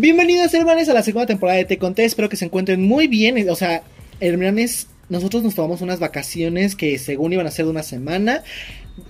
Bienvenidos, hermanos, a la segunda temporada de Te Conté. Espero que se encuentren muy bien. O sea, hermanes, nosotros nos tomamos unas vacaciones que según iban a ser de una semana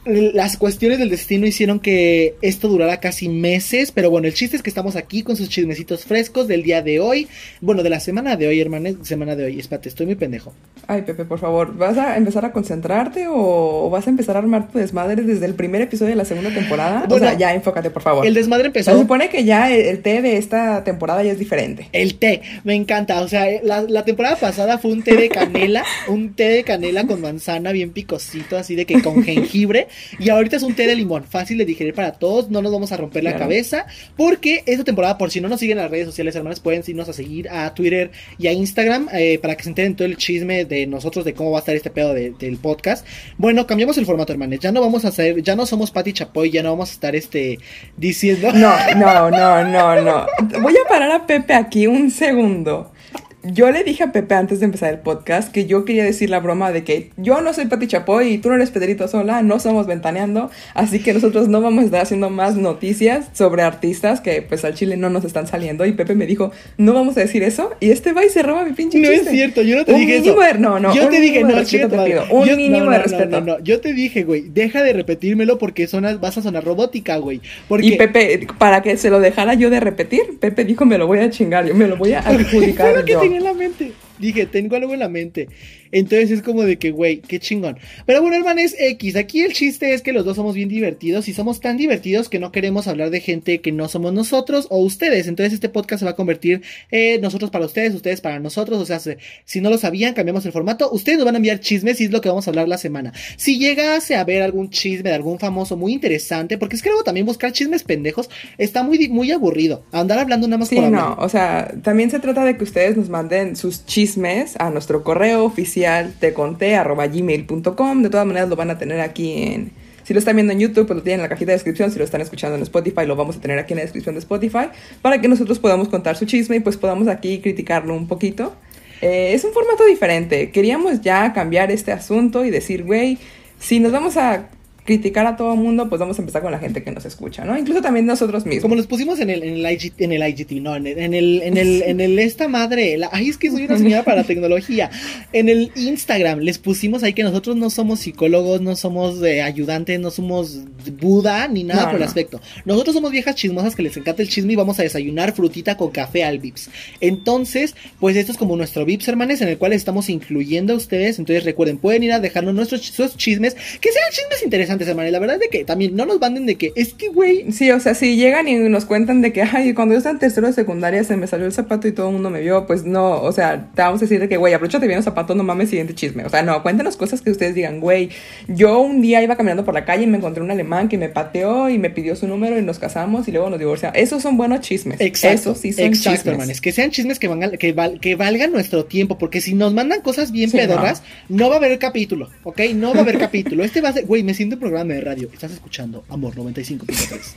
las cuestiones del destino hicieron que esto durara casi meses, pero bueno, el chiste es que estamos aquí con sus chismecitos frescos del día de hoy, bueno, de la semana de hoy, hermanos, semana de hoy, espérate, estoy muy pendejo. Ay, Pepe, por favor, ¿vas a empezar a concentrarte o vas a empezar a armar tu desmadre desde el primer episodio de la segunda temporada? o sea, ya, enfócate, por favor. El desmadre empezó. Se supone que ya el, té de esta temporada ya es diferente. El té, me encanta, o sea, la, la temporada pasada fue un té de canela, un té de canela con manzana bien picosito, así de que con jengibre y ahorita es un té de limón, fácil de digerir para todos. No nos vamos a romper la cabeza. Porque esta temporada, por si no nos siguen en las redes sociales, hermanos, pueden irnos a seguir a Twitter y a Instagram eh, para que se enteren todo el chisme de nosotros, de cómo va a estar este pedo del podcast. Bueno, cambiamos el formato, hermanos. Ya no vamos a hacer, ya no somos Pati Chapoy, ya no vamos a estar este diciendo. No, no, no, no, no. Voy a parar a Pepe aquí un segundo. Yo le dije a Pepe antes de empezar el podcast que yo quería decir la broma de que yo no soy Pati Chapoy y tú no eres Pedrito Sola, no somos ventaneando, así que nosotros no vamos a estar haciendo más noticias sobre artistas que pues al chile no nos están saliendo. Y Pepe me dijo, no vamos a decir eso. Y este va y se roba mi pinche No es cierto, yo no te dije eso. no, no, yo te dije, no, respeto te pido. Un mínimo de respeto. No, no, yo te dije, güey, deja de repetírmelo porque sonas, vas a sonar robótica, güey. Porque... Y Pepe, para que se lo dejara yo de repetir, Pepe dijo, me lo voy a chingar, yo me lo voy a adjudicar yo en la mente. Dije, tengo algo en la mente. Entonces es como de que, güey, qué chingón. Pero bueno, hermanos, X. Aquí el chiste es que los dos somos bien divertidos y somos tan divertidos que no queremos hablar de gente que no somos nosotros o ustedes. Entonces este podcast se va a convertir eh, nosotros para ustedes, ustedes para nosotros. O sea, si no lo sabían, cambiamos el formato. Ustedes nos van a enviar chismes y es lo que vamos a hablar la semana. Si llegase a ver algún chisme de algún famoso muy interesante, porque es que luego también buscar chismes pendejos está muy, muy aburrido. Andar hablando nada más sí, no, o sea, también se trata de que ustedes nos manden sus chismes a nuestro correo oficial te conté arroba gmail.com. De todas maneras lo van a tener aquí en... Si lo están viendo en YouTube, pues lo tienen en la cajita de descripción. Si lo están escuchando en Spotify, lo vamos a tener aquí en la descripción de Spotify. Para que nosotros podamos contar su chisme y pues podamos aquí criticarlo un poquito. Eh, es un formato diferente. Queríamos ya cambiar este asunto y decir, güey, si nos vamos a criticar a todo el mundo, pues vamos a empezar con la gente que nos escucha, ¿no? Incluso también nosotros mismos. Como nos pusimos en el, en el, IG, en el IGT, no, en el, en el, en el, en el esta madre, la, ay, es que soy una señora para tecnología. En el Instagram les pusimos ahí que nosotros no somos psicólogos, no somos eh, ayudantes, no somos Buda, ni nada por el aspecto. Nosotros somos viejas chismosas que les encanta el chisme y vamos a desayunar frutita con café al Vips. Entonces, pues esto es como nuestro Vips, hermanes, en el cual estamos incluyendo a ustedes. Entonros recuerden, pueden ir a dejarnos nuestros chismes, que sean chismes interesantes la verdad es de que también no nos manden de que es que, güey. Sí, o sea, si llegan y nos cuentan de que, ay, cuando yo estaba en tercero de secundaria se me salió el zapato y todo el mundo me vio, pues no, o sea, te vamos a decir de que, güey, aprovechate bien el zapato, no mames, siguiente chisme. O sea, no, cuéntanos cosas que ustedes digan, güey. Yo un día iba caminando por la calle y me encontré un alemán que me pateó y me pidió su número y nos casamos y luego nos divorciamos. Esos son buenos chismes. Exacto. Esos sí son exacto, chismes. Que sean chismes que, valgan, que, que valgan nuestro tiempo, porque si nos mandan cosas bien pedorras, no. va a haber capítulo, ¿ok? No va a haber capítulo. Este va a ser, güey, me siento programa de radio. Estás escuchando Amor 95.3.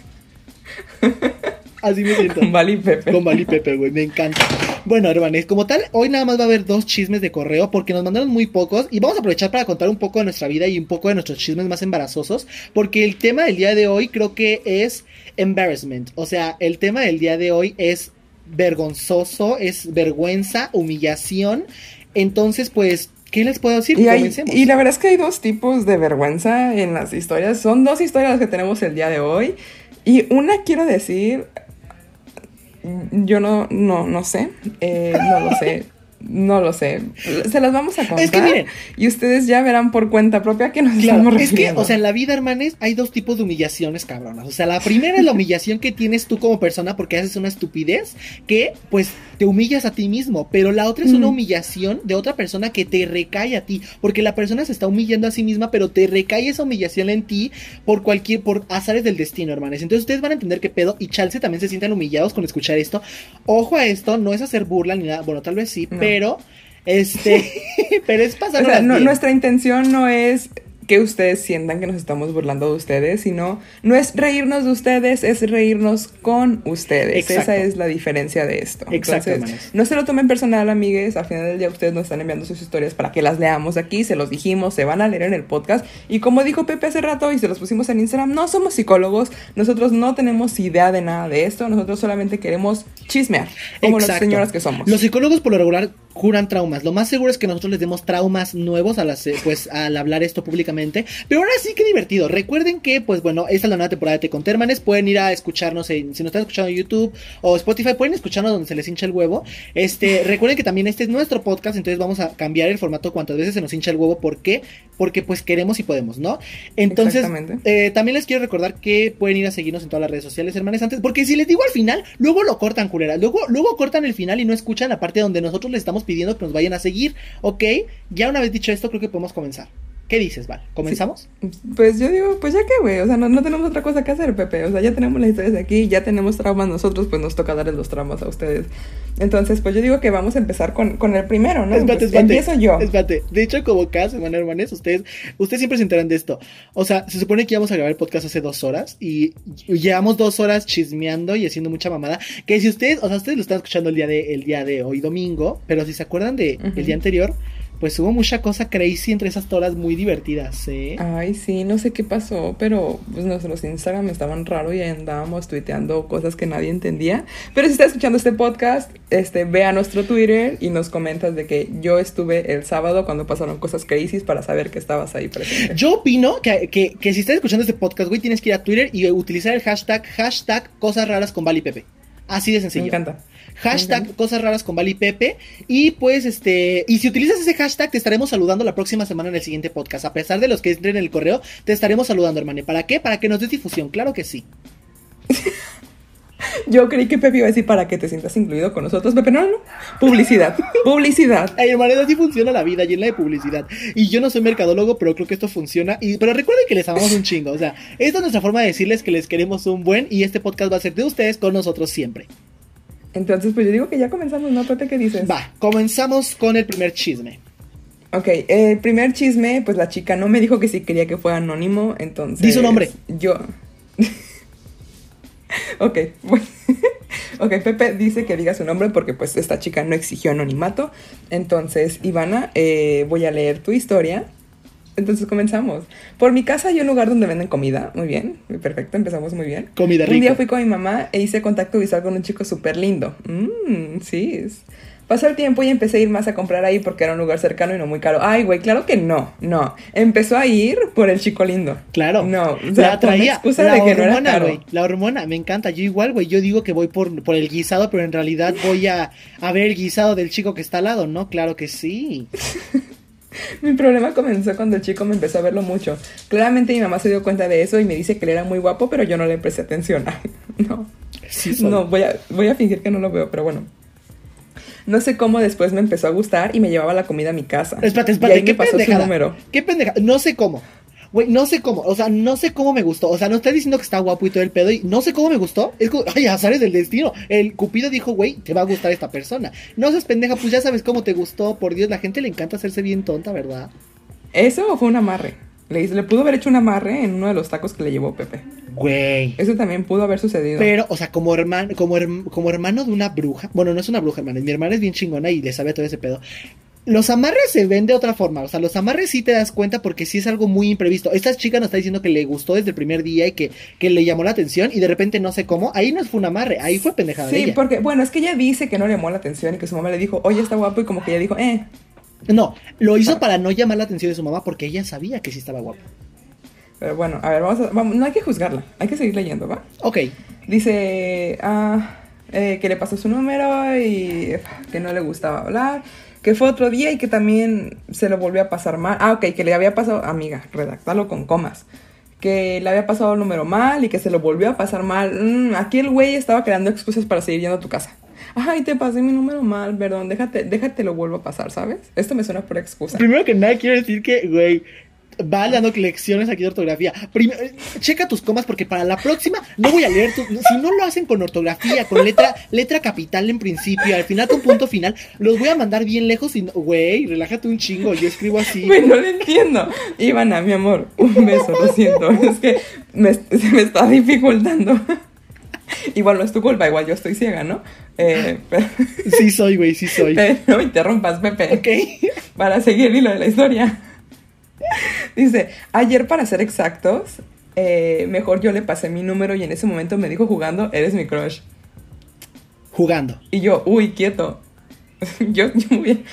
Así me siento. Con Bali Pepe. Con Bali Pepe, güey, me encanta. Bueno, hermanes, como tal, hoy nada más va a haber dos chismes de correo porque nos mandaron muy pocos y vamos a aprovechar para contar un poco de nuestra vida y un poco de nuestros chismes más embarazosos porque el tema del día de hoy creo que es embarrassment. O sea, el tema del día de hoy es vergonzoso, es vergüenza, humillación. Entonces, pues ¿Qué les puedo decir? Y, y, la verdad es que hay dos tipos de vergüenza en las historias. Son dos historias que tenemos el día de hoy. Y una quiero decir, yo no, no, no sé, eh, no lo sé. No lo sé. Se las vamos a contar. Es que miren. Y ustedes ya verán por cuenta propia que nos estamos refiriendo. Es que, o sea, en la vida, hermanes, hay dos tipos de humillaciones, cabronas. O sea, la primera es la humillación que tienes tú como persona porque haces una estupidez que, pues, te humillas a ti mismo. Pero la otra es una humillación de otra persona que te recae a ti. Porque la persona se está humillando a sí misma, pero te recae esa humillación en ti por cualquier, por azares del destino, hermanes. Entonces ustedes van a entender qué pedo. Y Chalce también se sientan humillados con escuchar esto. Ojo a esto, no es hacer burla ni nada. Bueno, tal vez sí, pero. Este. pero es pasar. nuestra intención no es que ustedes sientan que nos estamos burlando de ustedes, sino no es reírnos de ustedes, es reírnos con ustedes. Exacto. Esa es la diferencia de esto. Exacto, no se lo tomen personal, amigues. Al final del día ustedes nos están enviando sus historias para que las leamos aquí, se los dijimos, se van a leer en el podcast. Y como dijo Pepe hace rato y se los pusimos en Instagram, no somos psicólogos, nosotros no tenemos idea de nada de esto, nosotros solamente queremos chismear, como las señoras que somos. Los psicólogos por lo regular curan traumas. Lo más seguro es que nosotros les demos traumas nuevos a las, eh, pues, al hablar esto públicamente. Pero ahora sí que divertido. Recuerden que, pues bueno, esta es la nueva temporada de Te con Termanes. Pueden ir a escucharnos en, si nos están escuchando en YouTube o Spotify, pueden escucharnos donde se les hincha el huevo. Este, recuerden que también este es nuestro podcast, entonces vamos a cambiar el formato cuantas veces se nos hincha el huevo. ¿Por qué? Porque pues queremos y podemos, ¿no? Entonces, eh, también les quiero recordar que pueden ir a seguirnos en todas las redes sociales, hermanos, antes, porque si les digo al final, luego lo cortan, culera. Luego, luego cortan el final y no escuchan la parte donde nosotros les estamos pidiendo que nos vayan a seguir. Ok, ya una vez dicho esto, creo que podemos comenzar. ¿Qué dices, Val? ¿Comenzamos? Pues yo digo, pues ya que, güey, o sea, no, no tenemos otra cosa que hacer, Pepe. O sea, ya tenemos las historias de aquí, ya tenemos traumas nosotros, pues nos toca darles los traumas a ustedes. Entonces, pues yo digo que vamos a empezar con, con el primero, ¿no? Espérate, Pues, espérate. Empiezo yo. Espérate. De hecho, como cada semana, hermanes, ustedes, ustedes siempre se enteran de esto. O sea, se supone que íbamos a grabar el podcast hace dos horas y llevamos dos horas chismeando y haciendo mucha mamada. Que si ustedes, o sea, ustedes lo están escuchando el día de, el día de hoy domingo, pero si se acuerdan de Ujú. el día anterior, pues hubo mucha cosa crazy entre esas horas muy divertidas, ¿eh? Ay, sí, no sé qué pasó, pero pues nuestros Instagram estaban raros y andábamos tuiteando cosas que nadie entendía. Pero si estás escuchando este podcast, este, ve a nuestro Twitter y nos comentas de que yo estuve el sábado cuando pasaron cosas crazy para saber que estabas ahí presente. Yo opino que, que, que si estás escuchando este podcast, güey, tienes que ir a Twitter y utilizar el hashtag, hashtag cosas raras con Vali Pepe. Así de Me sencillo. encanta. Hashtag cosas raras con Vali Pepe. Y pues, este. Y si utilizas ese hashtag, te estaremos saludando la próxima semana en el siguiente podcast. A pesar de los que entren en el correo, te estaremos saludando, hermano. ¿Para qué? Para que nos des difusión. Claro que sí. Yo creí que Pepe iba a decir para que te sientas incluido con nosotros, Pepe. No, no, no. Publicidad. Publicidad. Ay, hermano, así funciona la vida, llena de publicidad. Y yo no soy mercadólogo, pero creo que esto funciona. Y, pero recuerden que les amamos un chingo. O sea, esta es nuestra forma de decirles que les queremos un buen. Y este podcast va a ser de ustedes con nosotros siempre. Entonces, pues yo digo que ya comenzamos, ¿no, Pepe? ¿Qué dices? Va, comenzamos con el primer chisme. Ok, el primer chisme, pues la chica no me dijo que sí quería que fuera anónimo, entonces... Di su nombre. Yo... ok, bueno. ok, Pepe dice que diga su nombre porque pues esta chica no exigió anonimato. Entonces, Ivana, eh, voy a leer tu historia. Entonces comenzamos. Por mi casa hay un lugar donde venden comida. Muy bien, muy perfecto, empezamos muy bien. Comida Un día rica. fui con mi mamá e hice contacto visual con un chico súper lindo. Mmm, sí. Pasó el tiempo y empecé a ir más a comprar ahí porque era un lugar cercano y no muy caro. Ay, güey, claro que no, no. Empezó a ir por el chico lindo. Claro. No, o sea, la traía. excusa la de que no era hormona, caro. güey. La hormona, me encanta. Yo igual, güey. Yo digo que voy por, por el guisado, pero en realidad voy a, a ver el guisado del chico que está al lado, ¿no? Claro que sí. Mi problema comenzó cuando el chico me empezó a verlo mucho. Claramente mi mamá se dio cuenta de eso y me dice que él era muy guapo, pero yo no le presté atención. No. Sí. No, voy a, voy a fingir que no lo veo, pero bueno. No sé cómo después me empezó a gustar y me llevaba la comida a mi casa. Espérate, y espérate, ahí ¿qué me pasó su pendejada? número. ¿Qué pendeja? No sé cómo. Güey, no sé cómo. O sea, no sé cómo me gustó. O sea, no estás diciendo que está guapo y todo el pedo. Y no sé cómo me gustó. Es como, ay, azares del destino. El Cupido dijo, güey, te va a gustar esta persona. No seas pendeja, pues ya sabes cómo te gustó. Por Dios, la gente le encanta hacerse bien tonta, ¿verdad? ¿Eso o fue un amarre? Le, pudo haber hecho un amarre en uno de los tacos que le llevó Pepe. Güey. Eso también pudo haber sucedido. Pero, o sea, como hermano, como, como hermano de una bruja. Bueno, no es una bruja, hermano. Mi hermana es bien chingona y le sabe todo ese pedo. Los amarres se ven de otra forma. O sea, los amarres sí te das cuenta porque sí es algo muy imprevisto. Esta chica nos está diciendo que le gustó desde el primer día y que, que le llamó la atención y de repente no sé cómo. Ahí no fue un amarre, ahí fue pendejada de Sí, ella. porque, bueno, es que ella dice que no le llamó la atención y que su mamá le dijo, oye, está guapo, y como que ella dijo, eh. No, lo hizo para no llamar la atención de su mamá porque ella sabía que sí estaba guapo. Pero bueno, a ver, vamos a, vamos, no hay que juzgarla, hay que seguir leyendo, ¿va? Ok, Dice ah, eh, que le pasó su número y que no le gustaba hablar, que fue otro día y que también se lo volvió a pasar mal. Ah, ok, que le había pasado, amiga, redactalo con comas. Que le había pasado el número mal y que se lo volvió a pasar mal. Mm, aquí el güey estaba creando excusas para seguir yendo a tu casa. Ay, te pasé mi número mal, perdón, déjate, déjate lo vuelvo a pasar, ¿sabes? Esto me suena por excusa. primero que nada quiero decir que, güey, Va dando lecciones aquí de ortografía. Checa tus comas porque para la próxima no voy a leer tus. Si no lo hacen con ortografía, con letra, letra capital en principio, al final con punto final, los voy a mandar bien lejos y no- güey, relájate un chingo. Yo escribo así. Güey, no lo entiendo. Ivana, mi amor, un beso, lo siento. Es que me, se me está dificultando. Igual no es tu culpa, igual yo estoy ciega, ¿no? Eh, pero, Sí soy, güey, sí soy. pero no interrumpas, Pepe. Ok. Para seguir el hilo de la historia. Dice, ayer para ser exactos, eh, mejor yo le pasé mi número y en ese momento me dijo jugando, eres mi crush. Jugando. Y yo, uy, quieto. yo, yo muy bien.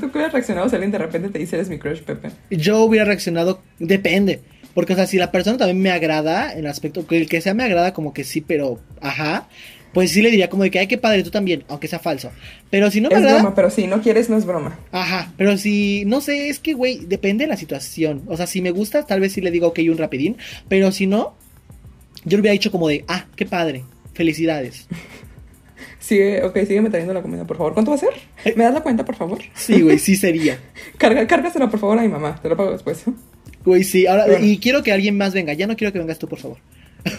¿Tú hubieras reaccionado si alguien de repente te dice eres mi crush, Pepe? Yo hubiera reaccionado, depende. Porque, o sea, si la persona también me agrada, en el aspecto, que el que sea me agrada, como que sí, pero ajá, pues sí le diría como de que, ay, qué padre, tú también, aunque sea falso. Pero si no me es agrada, broma, pero si no quieres, no es broma. ajá, pero si, no sé, es que, güey, depende de la situación. O sea, si me gusta, tal vez sí le digo, ok, un rapidín, pero si no, yo le hubiera dicho como de, ah, qué padre, felicidades. Sigue, ok, sígueme trayendo la comida, por favor. ¿Cuánto va a ser? ¿Me das la cuenta, por favor? Sí, güey, sí sería. Carga, cárgasela, por favor, a mi mamá. Te lo pago después. Güey, sí, ahora, Bueno. y quiero que alguien más venga, ya no quiero que vengas tú, por favor.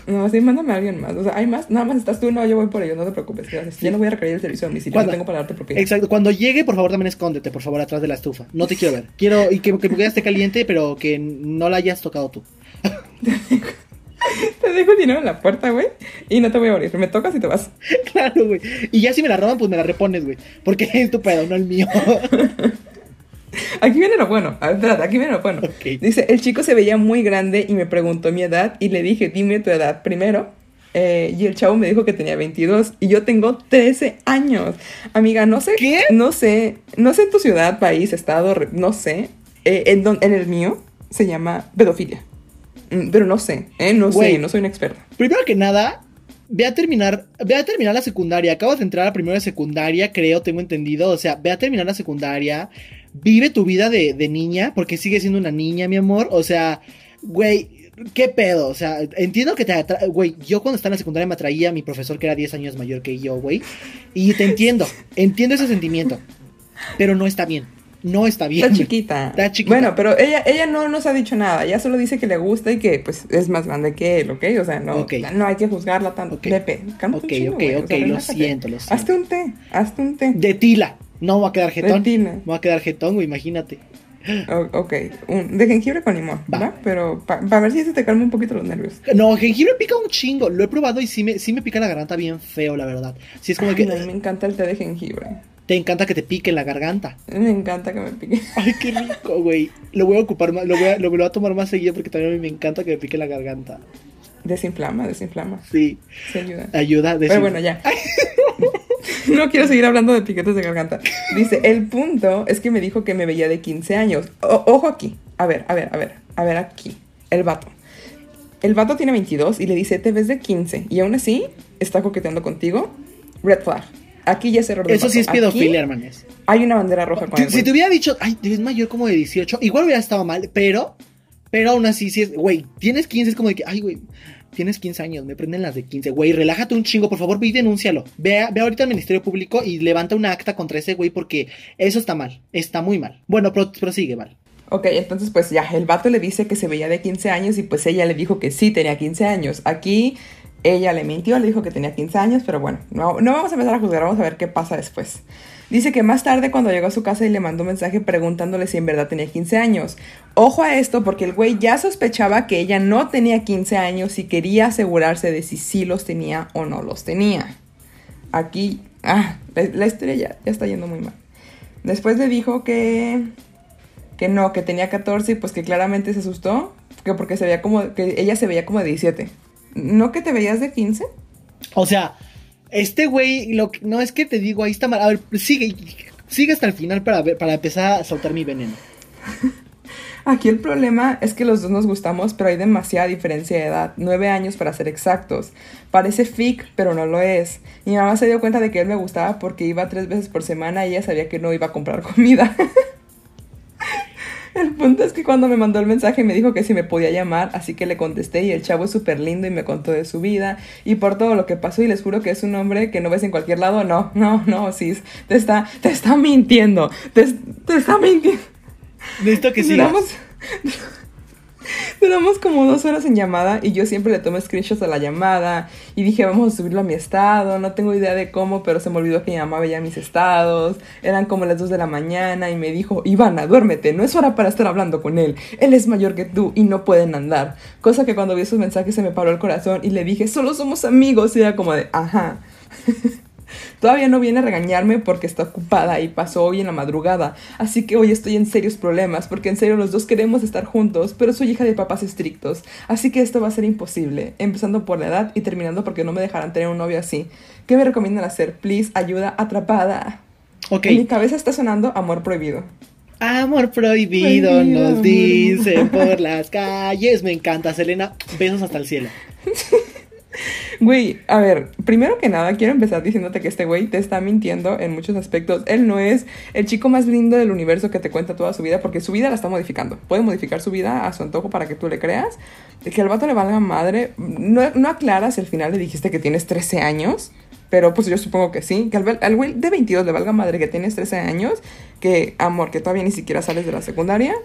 No, sí, mándame a alguien más. O sea, hay más. Nada más estás tú, no, yo voy por ello. No te preocupes, gracias. Ya no voy a requerir el servicio de domicilio. No tengo para darte propina. Exacto, cuando llegue, por favor, también escóndete, por favor, atrás de la estufa. No te quiero ver. Quiero y que, que esté caliente, pero que no la hayas tocado tú. Te dejo dinero en la puerta, güey. Y no te voy a abrir. Me tocas y te vas. claro, güey. Y ya si me la roban, pues me la repones, güey. Porque es tu pedo, no el mío. Aquí viene lo bueno. A ver, espérate, aquí viene lo bueno. Dice, el chico se veía muy grande y me preguntó mi edad y le dije, dime tu edad primero. Eh, y el chavo me dijo que tenía 22 y yo tengo 13 años. Amiga, no sé. ¿Qué? No sé. No sé en tu ciudad, país, estado, no sé. Eh, en, don- en el mío se llama pedofilia. Mm, Pero no sé, ¿eh? No sé, no soy una experta. Primero que nada, ve a terminar, ve a terminar la secundaria. Acabas de entrar a primero de secundaria, creo, tengo entendido. O sea, ve a terminar la secundaria. Vive tu vida de, de niña, porque sigue siendo una niña, mi amor. O sea, güey, ¿qué pedo? O sea, entiendo que te atra- Güey, yo cuando estaba en la secundaria me atraía a mi profesor que era 10 años mayor que yo, güey. Y te entiendo, entiendo ese sentimiento. Pero no está bien. No está bien. Está chiquita. Está chiquita. Bueno, pero ella, ella no nos ha dicho nada. Ella solo dice que le gusta y que pues es más grande que él, ¿ok? O sea, no, no hay que juzgarla tanto. Ok. Pepe, Ok, un chingo, ok, o ok, sea, lo siento, lo siento. Hazte un té, hazte un té. De tila. No voy a quedar jetón. Voy a quedar jetón, güey, imagínate. O- ok, un- de jengibre con limón, Va. ¿va? Pero para ver si se te calma un poquito los nervios. No, jengibre pica un chingo. Lo he probado y sí me, sí me pica la garganta bien feo, la verdad. Sí, es como Ay, que no, a mí me encanta el té de jengibre. te encanta que te pique la garganta. Me encanta que me pique. Ay, qué rico, güey. Lo voy a ocupar más, lo voy a, lo, lo voy a tomar más seguido porque también a mí me encanta que me pique la garganta. Desinflama, desinflama. Sí, Se ayuda. ayuda. de Pero bueno, ya. no quiero seguir hablando de piquetes de garganta. Dice, el punto es que me dijo que me veía de 15 años. O- ojo aquí. A ver, a ver, a ver. A ver aquí. El vato. El vato tiene 22 y le dice, te ves de 15. Y aún así, está coqueteando contigo. Red flag. Aquí ya se del Eso sí es pedofilia, hermanes. Hay una bandera roja con Si, si te hubiera dicho, ay, es mayor como de 18, igual hubiera estado mal, pero, pero aún así, sí es, güey, tienes 15, es como de que, ay, güey, tienes 15 años, me prenden las de 15, güey, relájate un chingo, por favor, ve y denúncialo. Ve, ve ahorita al Ministerio Público y levanta una acta contra ese güey porque eso está mal, está muy mal. Bueno, pro- prosigue, Val. Ok, entonces pues ya, el vato le dice que se veía de 15 años y pues ella le dijo que sí tenía 15 años. Aquí ella le mintió, le dijo que tenía 15 años, pero bueno, no, no vamos a empezar a juzgar, vamos a ver qué pasa después. Dice que más tarde cuando llegó a su casa y le mandó un mensaje preguntándole si en verdad tenía 15 años. Ojo a esto porque el güey ya sospechaba que ella no tenía 15 años y quería asegurarse de si sí los tenía o no los tenía. Aquí, ah, la, historia ya, ya está yendo muy mal. Después le dijo que que no, que tenía 14 y pues que claramente se asustó, que porque se veía como, que ella se veía como de 17. ¿No que te veías de 15? O sea, este güey, lo que- no es que te digo, ahí está mal. A ver, sigue, sigue hasta el final para, ver, para empezar a soltar mi veneno. Aquí el problema es que los dos nos gustamos, pero hay demasiada diferencia de edad, 9 años para ser exactos. Parece fic, pero no lo es. Mi mamá se dio cuenta de que él me gustaba porque iba tres veces por semana y ella sabía que no iba a comprar comida. El punto es que cuando me mandó el mensaje me dijo que si me podía llamar, así que le contesté y el chavo es súper lindo y me contó de su vida y por todo lo que pasó y les juro que es un hombre que no ves en cualquier lado. No, no, no, sis, te está, te está mintiendo, te, te está mintiendo. Necesito que sigas. Duramos, como dos horas en llamada y yo siempre le tomé screenshots a la llamada y dije vamos a subirlo a mi estado, no tengo idea de cómo, pero se me olvidó que mi mamá veía mis estados, eran como las dos de la mañana y me dijo, Ivana, duérmete, no es hora para estar hablando con él, él es mayor que tú y no pueden andar. Cosa que cuando vi esos mensajes se me paró el corazón y le dije, solo somos amigos y era como de, ajá. Todavía no viene a regañarme porque está ocupada y pasó hoy en la madrugada, así que hoy estoy en serios problemas porque en serio los dos queremos estar juntos, pero soy hija de papás estrictos, así que esto va a ser imposible, empezando por la edad y terminando porque no me dejarán tener un novio así. ¿Qué me recomiendan hacer? Please, ayuda atrapada. Ok. En mi cabeza está sonando amor prohibido. Amor prohibido, Prohibido, nos amor. dicen por las calles. Me encanta, Selena. Besos hasta el cielo. Güey, a ver, primero que nada quiero empezar diciéndote que este güey te está mintiendo en muchos aspectos. Él no es el chico más lindo del universo que te cuenta toda su vida porque su vida la está modificando. Puede modificar su vida a su antojo para que tú le creas. Que al vato le valga madre. No, no aclaras al final le dijiste que tienes 13 años. Pero pues yo supongo que sí. Que al, al güey de 22 le valga madre que tienes 13 años. Que, amor, que todavía ni siquiera sales de la secundaria.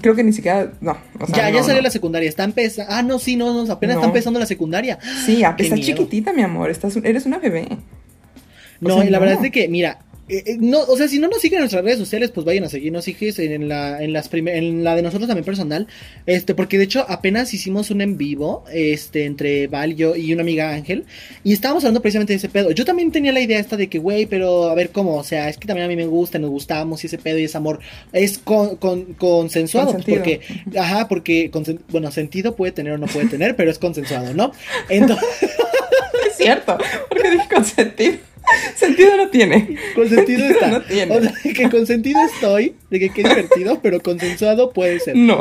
Creo que ni siquiera... No. o sea, ya, ya salió no. la secundaria. Está empezando. Ah, no, sí, no, no. Apenas No. está empezando la secundaria. Sí, está miedo. chiquitita, mi amor. Estás, eres una bebé. O No, sea, y la verdad es de que, mira, eh, eh, no, o sea, si no nos siguen en nuestras redes sociales, pues vayan a seguirnos, hijes, en la, en las en la de nosotros también personal, este, porque de hecho apenas hicimos un en vivo, este, entre Val, yo y una amiga Ángel, y estábamos hablando precisamente de ese pedo. Yo también tenía la idea esta de que, güey, pero a ver cómo, o sea, es que también a mí me gusta, nos gustamos, y ese pedo y ese amor es con, con, consensuado, pues, porque, ajá, porque, consen- bueno, sentido puede tener o no puede tener, pero es consensuado, ¿no? Entonces, Es cierto, porque dije consentido. Sentido no tiene. Consentido está. No tiene. O sea, que consentido estoy, de que qué divertido, pero consensuado puede ser. No.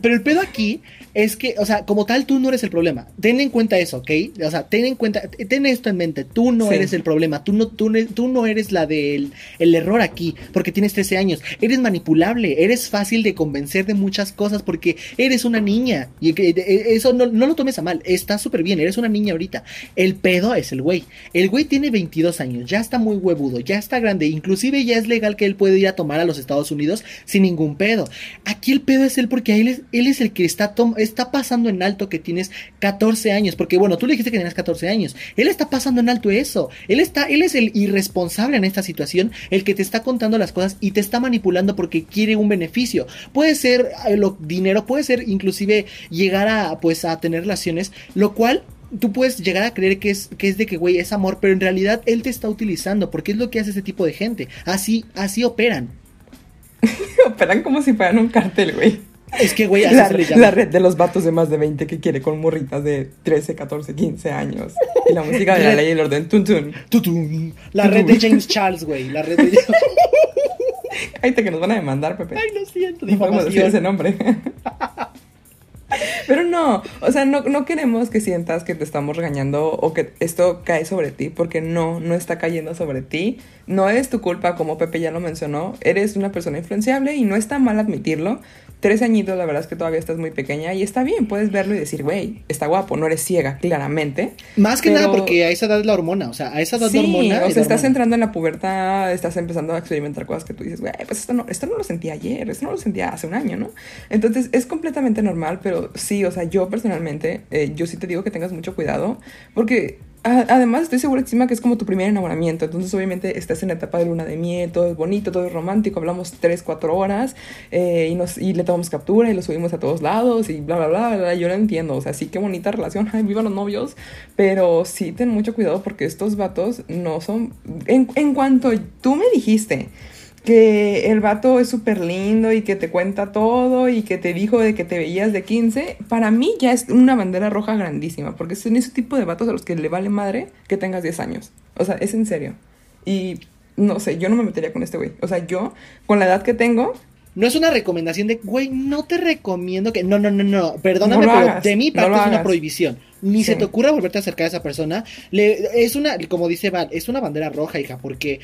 Pero el pedo aquí es que, o sea, como tal, tú no eres el problema. Ten en cuenta eso, ¿ok? O sea, ten en cuenta, ten esto en mente. Tú no Sí. eres el problema. Tú no, tú, tú no eres la del el error aquí, porque tienes 13 años. Eres manipulable, eres fácil de convencer de muchas cosas porque eres una niña. Y eh, eso no, no lo tomes a mal. Está súper bien, eres una niña ahorita. El pedo es el güey. El güey tiene 22 años, ya está muy huevudo, ya está grande. Inclusive ya es legal que él puede ir a tomar a los Estados Unidos sin ningún pedo. Aquí el pedo es él porque él es, él es el que está, está pasando en alto que tienes 14 años. Porque bueno, tú le dijiste que tenías 14 años. Él está pasando en alto eso. Él está, él es el irresponsable en esta situación, el que te está contando las cosas y te está manipulando porque quiere un beneficio. Puede ser eh, dinero, puede ser inclusive llegar a pues a tener relaciones, lo cual tú puedes llegar a creer que es, que es de que, güey, es amor, pero en realidad él te está utilizando, porque es lo que hace ese tipo de gente. Así, así operan. Operan como si fueran un cartel, güey. Es que, güey, La, la red de los vatos de más de 20 que quiere con morritas de 13, 14, 15 años. Y la música de la ley y el orden. Tun, tun. La red de James Charles, güey. La red de. Cállate que nos van a demandar, Pepe. Ay, lo siento, No podemos decir ese nombre. Pero no, o sea, no, no queremos que sientas que te estamos regañando o que esto cae sobre ti, porque no, no está cayendo sobre ti. No es tu culpa, como Pepe ya lo mencionó. Eres una persona influenciable y no está mal admitirlo. Tres añitos, la verdad es que todavía estás muy pequeña y está bien, puedes verlo y decir, güey, está guapo, no eres ciega, claramente. Más que Pero- nada porque a esa edad es la hormona. O sea, a esa edad Sí, la hormona. o sea, estás hormona. entrando en la pubertad, estás empezando a experimentar cosas que tú dices, güey, pues esto no, esto no lo sentí ayer, esto no lo sentía hace un año, ¿no? Entonces es completamente normal, pero sí, o sea, yo personalmente, eh, yo sí te digo que tengas mucho cuidado, porque además estoy segurísima que es como tu primer enamoramiento, entonces obviamente estás en la etapa de luna de miel, todo es bonito, todo es romántico, hablamos 3, 4 horas eh, y, nos, y le tomamos captura y lo subimos a todos lados y bla, bla, bla, bla, yo lo entiendo, o sea, sí, qué bonita relación, ay, viva los novios, pero sí ten mucho cuidado porque estos vatos no son... En, en cuanto tú me dijiste que el vato es súper lindo y que te cuenta todo y que te dijo de que te veías de 15, para mí ya es una bandera roja grandísima, porque son ese tipo de vatos a los que le vale madre que tengas 10 años. O sea, es en serio. Y no sé, yo no me metería con este güey. O sea, yo, con la edad que tengo, No es una recomendación de, güey, no te recomiendo que. No, no, no, no. Perdóname, No pero hagas, de mi parte es una prohibición. Ni se te ocurra volverte a acercar a esa persona. Le, es una, como dice Val, es una bandera roja, hija, porque,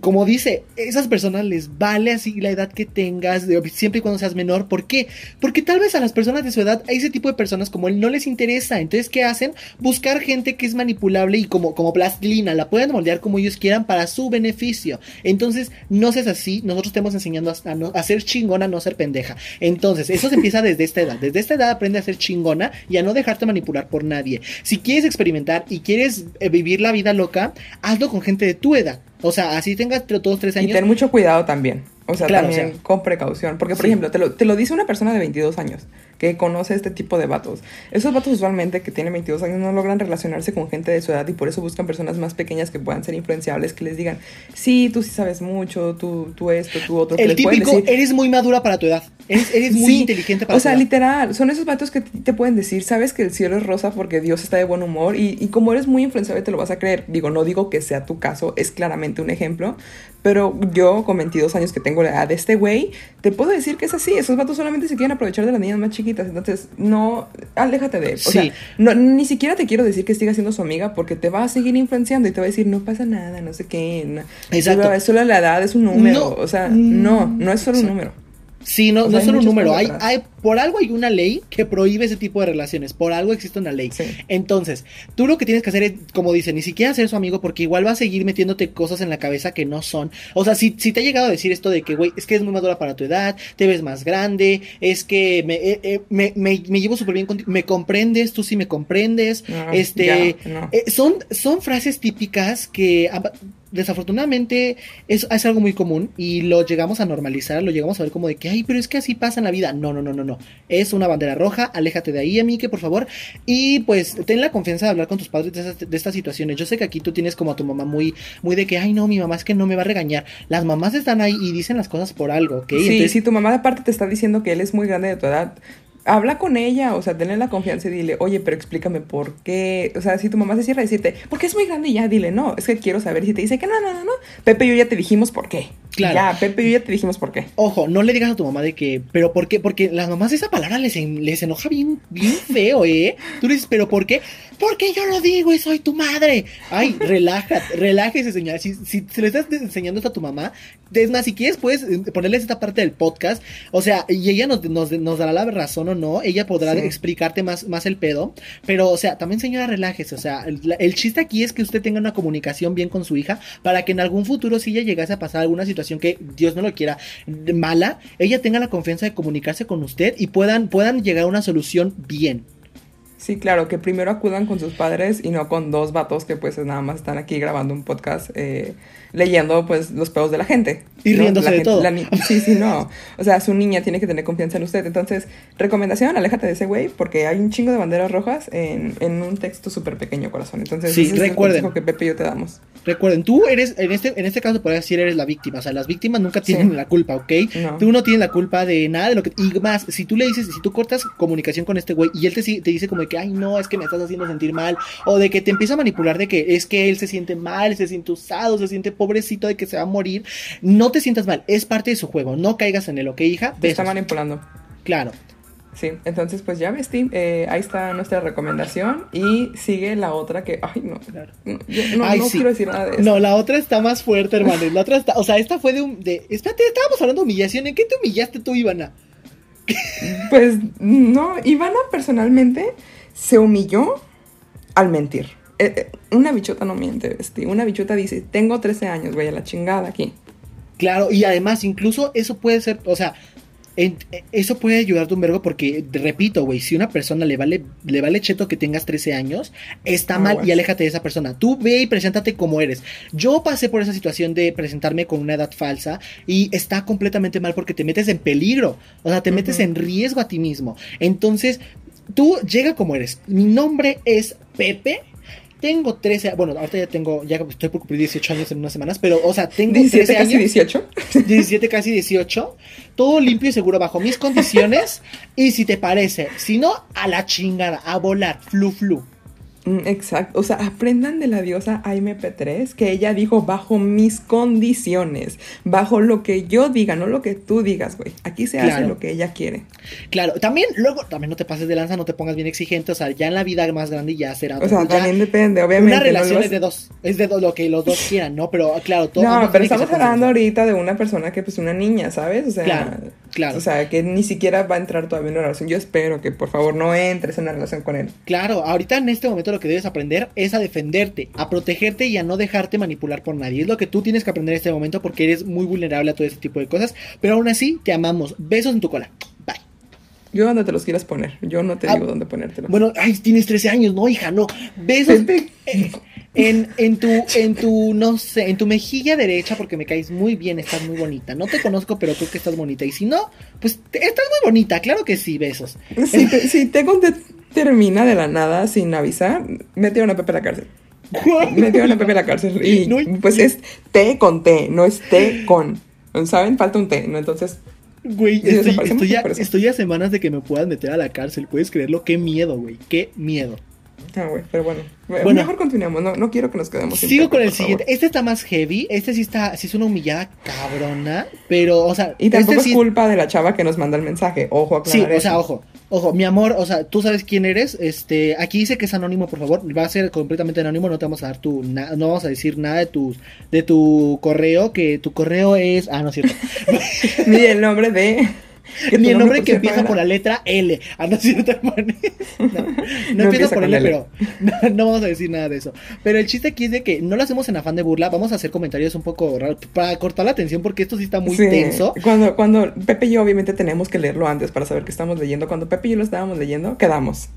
como dice, esas personas les vale así la edad que tengas, de- siempre y cuando seas menor. ¿Por qué? Porque tal vez a las personas de su edad, a ese tipo de personas como él no les interesa. Entonces, ¿qué hacen? Buscar gente que es manipulable y como, como plastilina, la pueden moldear como ellos quieran para su beneficio. Entonces, no seas así. Nosotros te hemos enseñando a, a no- a ser chingona, a no ser pendeja. Entonces, eso se empieza desde esta edad. Desde esta edad aprende a ser chingona y a no dejarte manipular por nadie. Si quieres experimentar y quieres eh, vivir la vida loca, hazlo con gente de tu edad. O sea, así tengas todos tres Y años. ten mucho cuidado también. O sea, Claro, también o sea. con precaución. Porque, por Sí. ejemplo, te lo, te lo dice una persona de 22 años que conoce este tipo de vatos. Esos vatos usualmente que tienen 22 años no logran relacionarse con gente de su edad y por eso buscan personas más pequeñas que puedan ser influenciables, que les digan, sí, tú sí sabes mucho, tú, tú esto, tú otro. que el pueden típico, decir, eres muy madura para tu edad. Eres, eres muy Sí, inteligente para O tu sea, edad. literal, son esos vatos que te pueden decir, sabes que el cielo es rosa porque Dios está de buen humor y, y como eres muy influenciable te lo vas a creer. Digo, no digo que sea tu caso, es claramente un ejemplo, pero yo con 22 años que tengo la edad de este güey, te puedo decir que es así. Esos vatos solamente se quieren aprovechar de las niñas más chiquitas, entonces no, aléjate de él. O Sí. sea, no, ni siquiera te quiero decir que sigas siendo su amiga porque te va a seguir influenciando y te va a decir, no pasa nada, no sé qué. no- Exacto. Es solo la edad, es un número. No. O sea, Mm, no, no es solo un número. Sí, no, no es solo un número. Hay, hay, por algo hay una ley que prohíbe ese tipo de relaciones. Por algo existe una ley. Sí. Entonces, tú lo que tienes que hacer es, como dice, ni siquiera ser su amigo porque igual va a seguir metiéndote cosas en la cabeza que no son. O sea, si, si te ha llegado a decir esto de que, güey, es que es muy madura para tu edad, te ves más grande, es que me, eh, eh, me, me- me llevo súper bien contigo, me comprendes, tú sí me comprendes. No, este, ya, no. eh, son, son frases típicas que amba- desafortunadamente es, es algo muy común y lo llegamos a normalizar, lo llegamos a ver como de que, ay, pero es que así pasa en la vida. No, no, no, no, no. Es una bandera roja, aléjate de ahí, amique, por favor. Y pues ten la confianza de hablar con tus padres de, esas- de estas situaciones. Yo sé que aquí tú tienes como a tu mamá muy, muy de que, ay, no, mi mamá es que no me va a regañar. Las mamás están ahí y dicen las cosas por algo, ¿ok? Sí, Entonces, si tu mamá aparte te está diciendo que él es muy grande de tu edad, habla con ella, o sea, tenle la confianza y dile, oye, pero explícame por qué. O sea, si tu mamá se cierra decirte, porque es muy grande y ya, dile, no, es que quiero saber. Y si te dice que no, no, no, no, Pepe y yo ya te dijimos por qué. Claro. Ya, Pepe y yo ya te dijimos por qué. Ojo, no le digas a tu mamá de que, pero ¿por qué? Porque las mamás esa palabra les, en- les enoja bien, bien feo, ¿eh? Tú le dices, ¿pero por qué? Porque yo lo digo y soy tu madre. Ay, relájate, relájese, señora. Si, si, si le estás enseñando esto a tu mamá, es más, si quieres, puedes eh, ponerles esta parte del podcast. O sea, y ella nos, nos, nos dará la razón o no. Ella podrá Sí. explicarte más, más el pedo. Pero, o sea, también, señora, relájese. O sea, el, el chiste aquí es que usted tenga una comunicación bien con su hija para que en algún futuro, si ella llegase a pasar alguna situación que Dios no lo quiera mala, ella tenga la confianza de comunicarse con usted y puedan, puedan llegar a una solución bien. Sí, claro, que primero acudan con sus padres y no con dos vatos que pues nada más están aquí grabando un podcast eh, leyendo pues los pedos de la gente. Y ¿no? riéndose La de gente- todo. la sí, sí, no. O sea, su niña tiene que tener confianza en usted. Entonces, recomendación, aléjate de ese güey porque hay un chingo de banderas rojas en, en un texto súper pequeño, corazón. Entonces, Sí, ese es recuerden. el que Pepe y yo te damos. Recuerden, tú eres, en este, en este caso podría decir eres la víctima, o sea, las víctimas nunca tienen Sí. la culpa, ¿ok? No. Tú no tienes la culpa de nada de lo que... Y más, si tú le dices, si tú cortas comunicación con este güey y él te, te dice como de que, ay, no, es que me estás haciendo sentir mal, o de que te empieza a manipular de que es que él se siente mal, se siente usado, se siente pobrecito de que se va a morir, no te sientas mal, es parte de su juego, no caigas en el, ¿ok, hija? Te está manipulando. Claro. Sí, entonces pues ya ves, Tim, eh, ahí está nuestra recomendación y sigue la otra que, ay no, Claro. no, Ay, no sí. quiero decir nada de eso. No, la otra está más fuerte, hermano. La otra está, o sea, esta fue de un, de, espérate, estábamos hablando de humillación. ¿En qué te humillaste tú, Ivana? Pues no, Ivana personalmente se humilló al mentir. Eh, eh, una bichota no miente. Una bichota dice, tengo 13 años, güey, a la chingada aquí. Claro, y además, incluso eso puede ser, o sea, en- eso puede ayudarte un vergo porque, repito, güey, si una persona le vale, le vale cheto que tengas 13 años, está mal Aguas. y aléjate de esa persona. Tú ve y preséntate como eres. Yo pasé por esa situación de presentarme con una edad falsa y está completamente mal porque te metes en peligro, o sea, te metes en riesgo a ti mismo. Entonces, tú llega como eres. Mi nombre es Pepe. Tengo 13, bueno, ahorita ya tengo, ya estoy por cumplir 18 años en unas semanas, pero, o sea, tengo 17, 13 casi años. 18. 17, casi 18. Todo limpio y seguro bajo mis condiciones. y si te parece, si no, a la chingada, a volar, flu flu. Mm, Exacto, o sea, aprendan de la diosa AMP3 que ella dijo bajo mis condiciones, bajo lo que yo diga, no lo que tú digas, güey. Aquí se hace lo que ella quiere. Claro, también, luego, también no te pases de lanza, no te pongas bien exigente, o sea, ya en la vida más grande ya será. O sea, ya también depende, obviamente. Una relación es de dos, es de do- lo que los dos quieran, ¿no? Pero claro, todo. No, pero estamos hablando ahorita de una persona que, pues, una niña, ¿sabes? O sea, Claro, claro. O sea, que ni siquiera va a entrar todavía en una relación. Yo espero que, por favor, no entres en una relación con él. Claro, ahorita en este momento lo que debes aprender es a defenderte, a protegerte y a no dejarte manipular por nadie. Es lo que tú tienes que aprender en este momento porque eres muy vulnerable a todo ese tipo de cosas. Pero aún así, te amamos. Besos en tu cola. Bye. Yo donde te los quieras poner. Yo no te Ah, digo dónde ponértelo. Bueno, ay, tienes 13 años, no, hija, no. Besos Pepe. En, en tu, en tu, no sé, en tu mejilla derecha porque me caes muy bien, estás muy bonita. No te conozco, pero creo que estás bonita. Y si no, pues te- estás muy bonita, claro que sí, besos. Si te, si te termina de la nada sin avisar, mete a una Pepe a la cárcel. Mete a una Pepe a la cárcel. Y No, pues es té con té, no es té con. ¿Saben? Falta un té, ¿no? Entonces, Güey, estoy, estoy a, estoy a semanas de que me puedas meter a la cárcel. ¿Puedes creerlo? Qué miedo, güey. Qué miedo. Ah, güey, pero bueno. Bueno. Mejor continuemos, no, no quiero que nos quedemos Sigo Pepe, con el favor. siguiente. Este está más heavy. Este sí está, sí es una humillada cabrona. Pero, o sea, Y tampoco este es sí- culpa de la chava que nos manda el mensaje. Ojo, Sí, aclarar o sea, ojo, ojo, mi amor, o sea, tú sabes quién eres, este, aquí dice que es anónimo, por favor, va a ser completamente anónimo, no te vamos a dar tu, na- no vamos a decir nada de tu, de tu correo, que tu correo es, ah, no es cierto, Ni el nombre de. Ni el nombre que empieza por la letra L, ah, no pone- no, no empieza empieza por L, L. pero no, no vamos a decir nada de eso, pero el chiste aquí es de que no lo hacemos en afán de burla, vamos a hacer comentarios un poco raros, para cortar la atención, porque esto sí está muy Sí, tenso, Cuando, cuando Pepe y yo obviamente tenemos que leerlo antes para saber qué estamos leyendo. Cuando Pepe y yo lo estábamos leyendo, quedamos.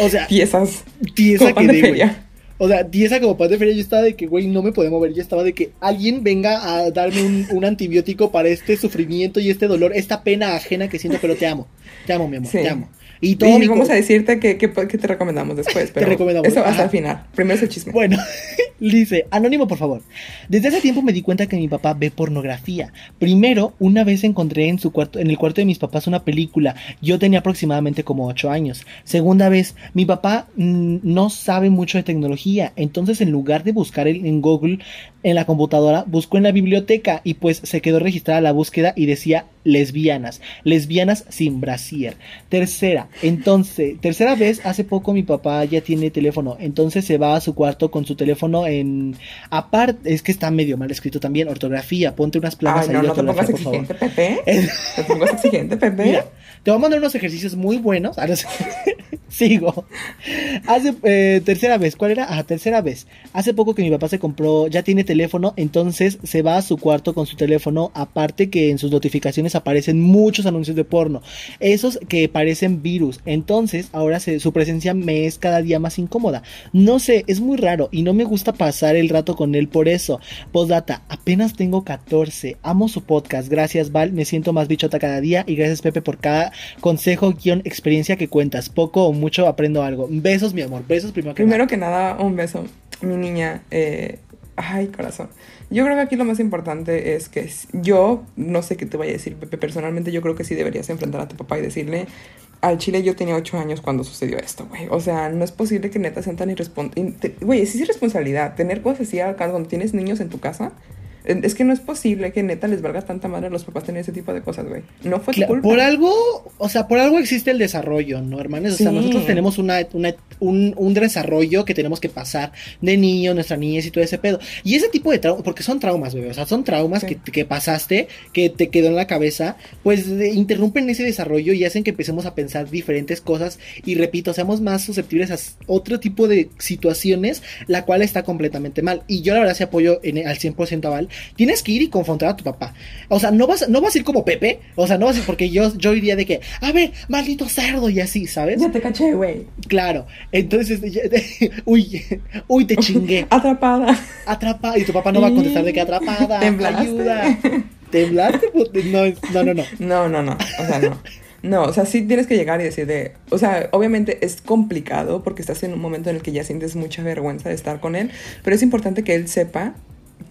o sea, Piezas. pan que de. O sea, tiesa como pan de feria, yo estaba de que, güey, no me podía mover. Yo estaba de que alguien venga a darme un, un antibiótico para este sufrimiento y este dolor, esta pena ajena que siento, pero te amo. Te amo, mi amor, Sí. te amo. Y todo Y vamos a decirte que, que- que te recomendamos después. Pero recomendamos, Eso hasta ajá. el final. Primero es el chisme. Bueno, dice, anónimo por favor. Desde hace tiempo me di cuenta que mi papá ve pornografía. Primero, una vez encontré en su cuarto, en el cuarto de mis papás una película. Yo tenía aproximadamente como 8 años. Segunda vez, mi papá mm, no sabe mucho de tecnología. Entonces, en lugar de buscar en Google en la computadora, buscó en la biblioteca y pues se quedó registrada la búsqueda y decía lesbianas, lesbianas sin brasier. Tercera, entonces, tercera vez, hace poco mi papá ya tiene teléfono, entonces se va a su cuarto con su teléfono en aparte, es que está medio mal escrito también, ortografía, ponte unas planas Ay, ahí no, no te pongas por favor. exigente, Pepe. Te pongas exigente, Pepe. Mira, te voy a mandar unos ejercicios muy buenos. Ah, no sé. Sigo. Hace eh, tercera vez, ¿cuál era? Ah, tercera vez. Hace poco que mi papá se compró, ya tiene teléfono, entonces se va a su cuarto con su teléfono. Aparte que en sus notificaciones aparecen muchos anuncios de porno, esos que parecen virus. Entonces ahora se- su presencia me es cada día más incómoda. No sé, es muy raro y no me gusta pasar el rato con él por eso. Postdata, apenas tengo 14. Amo su podcast. Gracias, Val. Me siento más bichota cada día. Y gracias, Pepe, por cada consejo, guion, experiencia que cuentas. Poco o mucho aprendo algo. Besos, mi amor. Besos primero que Primero que nada, un beso. Mi niña, eh, ay, corazón. Yo creo que aquí lo más importante es que yo, no sé qué te vaya a decir, Pepe, personalmente yo creo que sí deberías enfrentar a tu papá y decirle, al chile yo tenía ocho años cuando sucedió esto, güey. O sea, no es posible que neta sean tan irresponsables. Güey, es irresponsabilidad. Tener cosas así acá cuando tienes niños en tu casa. Es que no es posible que neta les valga tanta madre a los papás tener ese tipo de cosas, güey. No fue tu Cla- culpa. Por algo, o sea, por algo existe el desarrollo, ¿no, hermanos? O sea, Sí. nosotros tenemos una, una- un, un desarrollo que tenemos que pasar de niño, nuestra niñez y todo ese pedo. Y ese tipo de traumas, porque son traumas, bebé, o sea, son traumas Sí. que, que pasaste, que te quedó en la cabeza, pues de- interrumpen ese desarrollo y hacen que empecemos a pensar diferentes cosas y repito, seamos más susceptibles a otro tipo de situaciones, la cual está completamente mal. Y yo la verdad sí apoyo en- al 100% a Val. Tienes que ir y confrontar a tu papá. O sea, no vas, no vas a ir como Pepe, o sea, no vas a ir porque yo, yo iría de que, a ver, maldito cerdo y así, ¿sabes? Ya te caché, güey. Claro. Entonces, uy, uy, te chingué. Atrapada. Atrapa. Y tu papá no va a contestar de que atrapada. Temblaste. Ayuda. ¿Temblaste? Pues, No, no, no, no. No, no, no. O sea, no. No, o sea, sí tienes que llegar y decir de... O sea, obviamente es complicado porque estás en un momento en el que ya sientes mucha vergüenza de estar con él, pero es importante que él sepa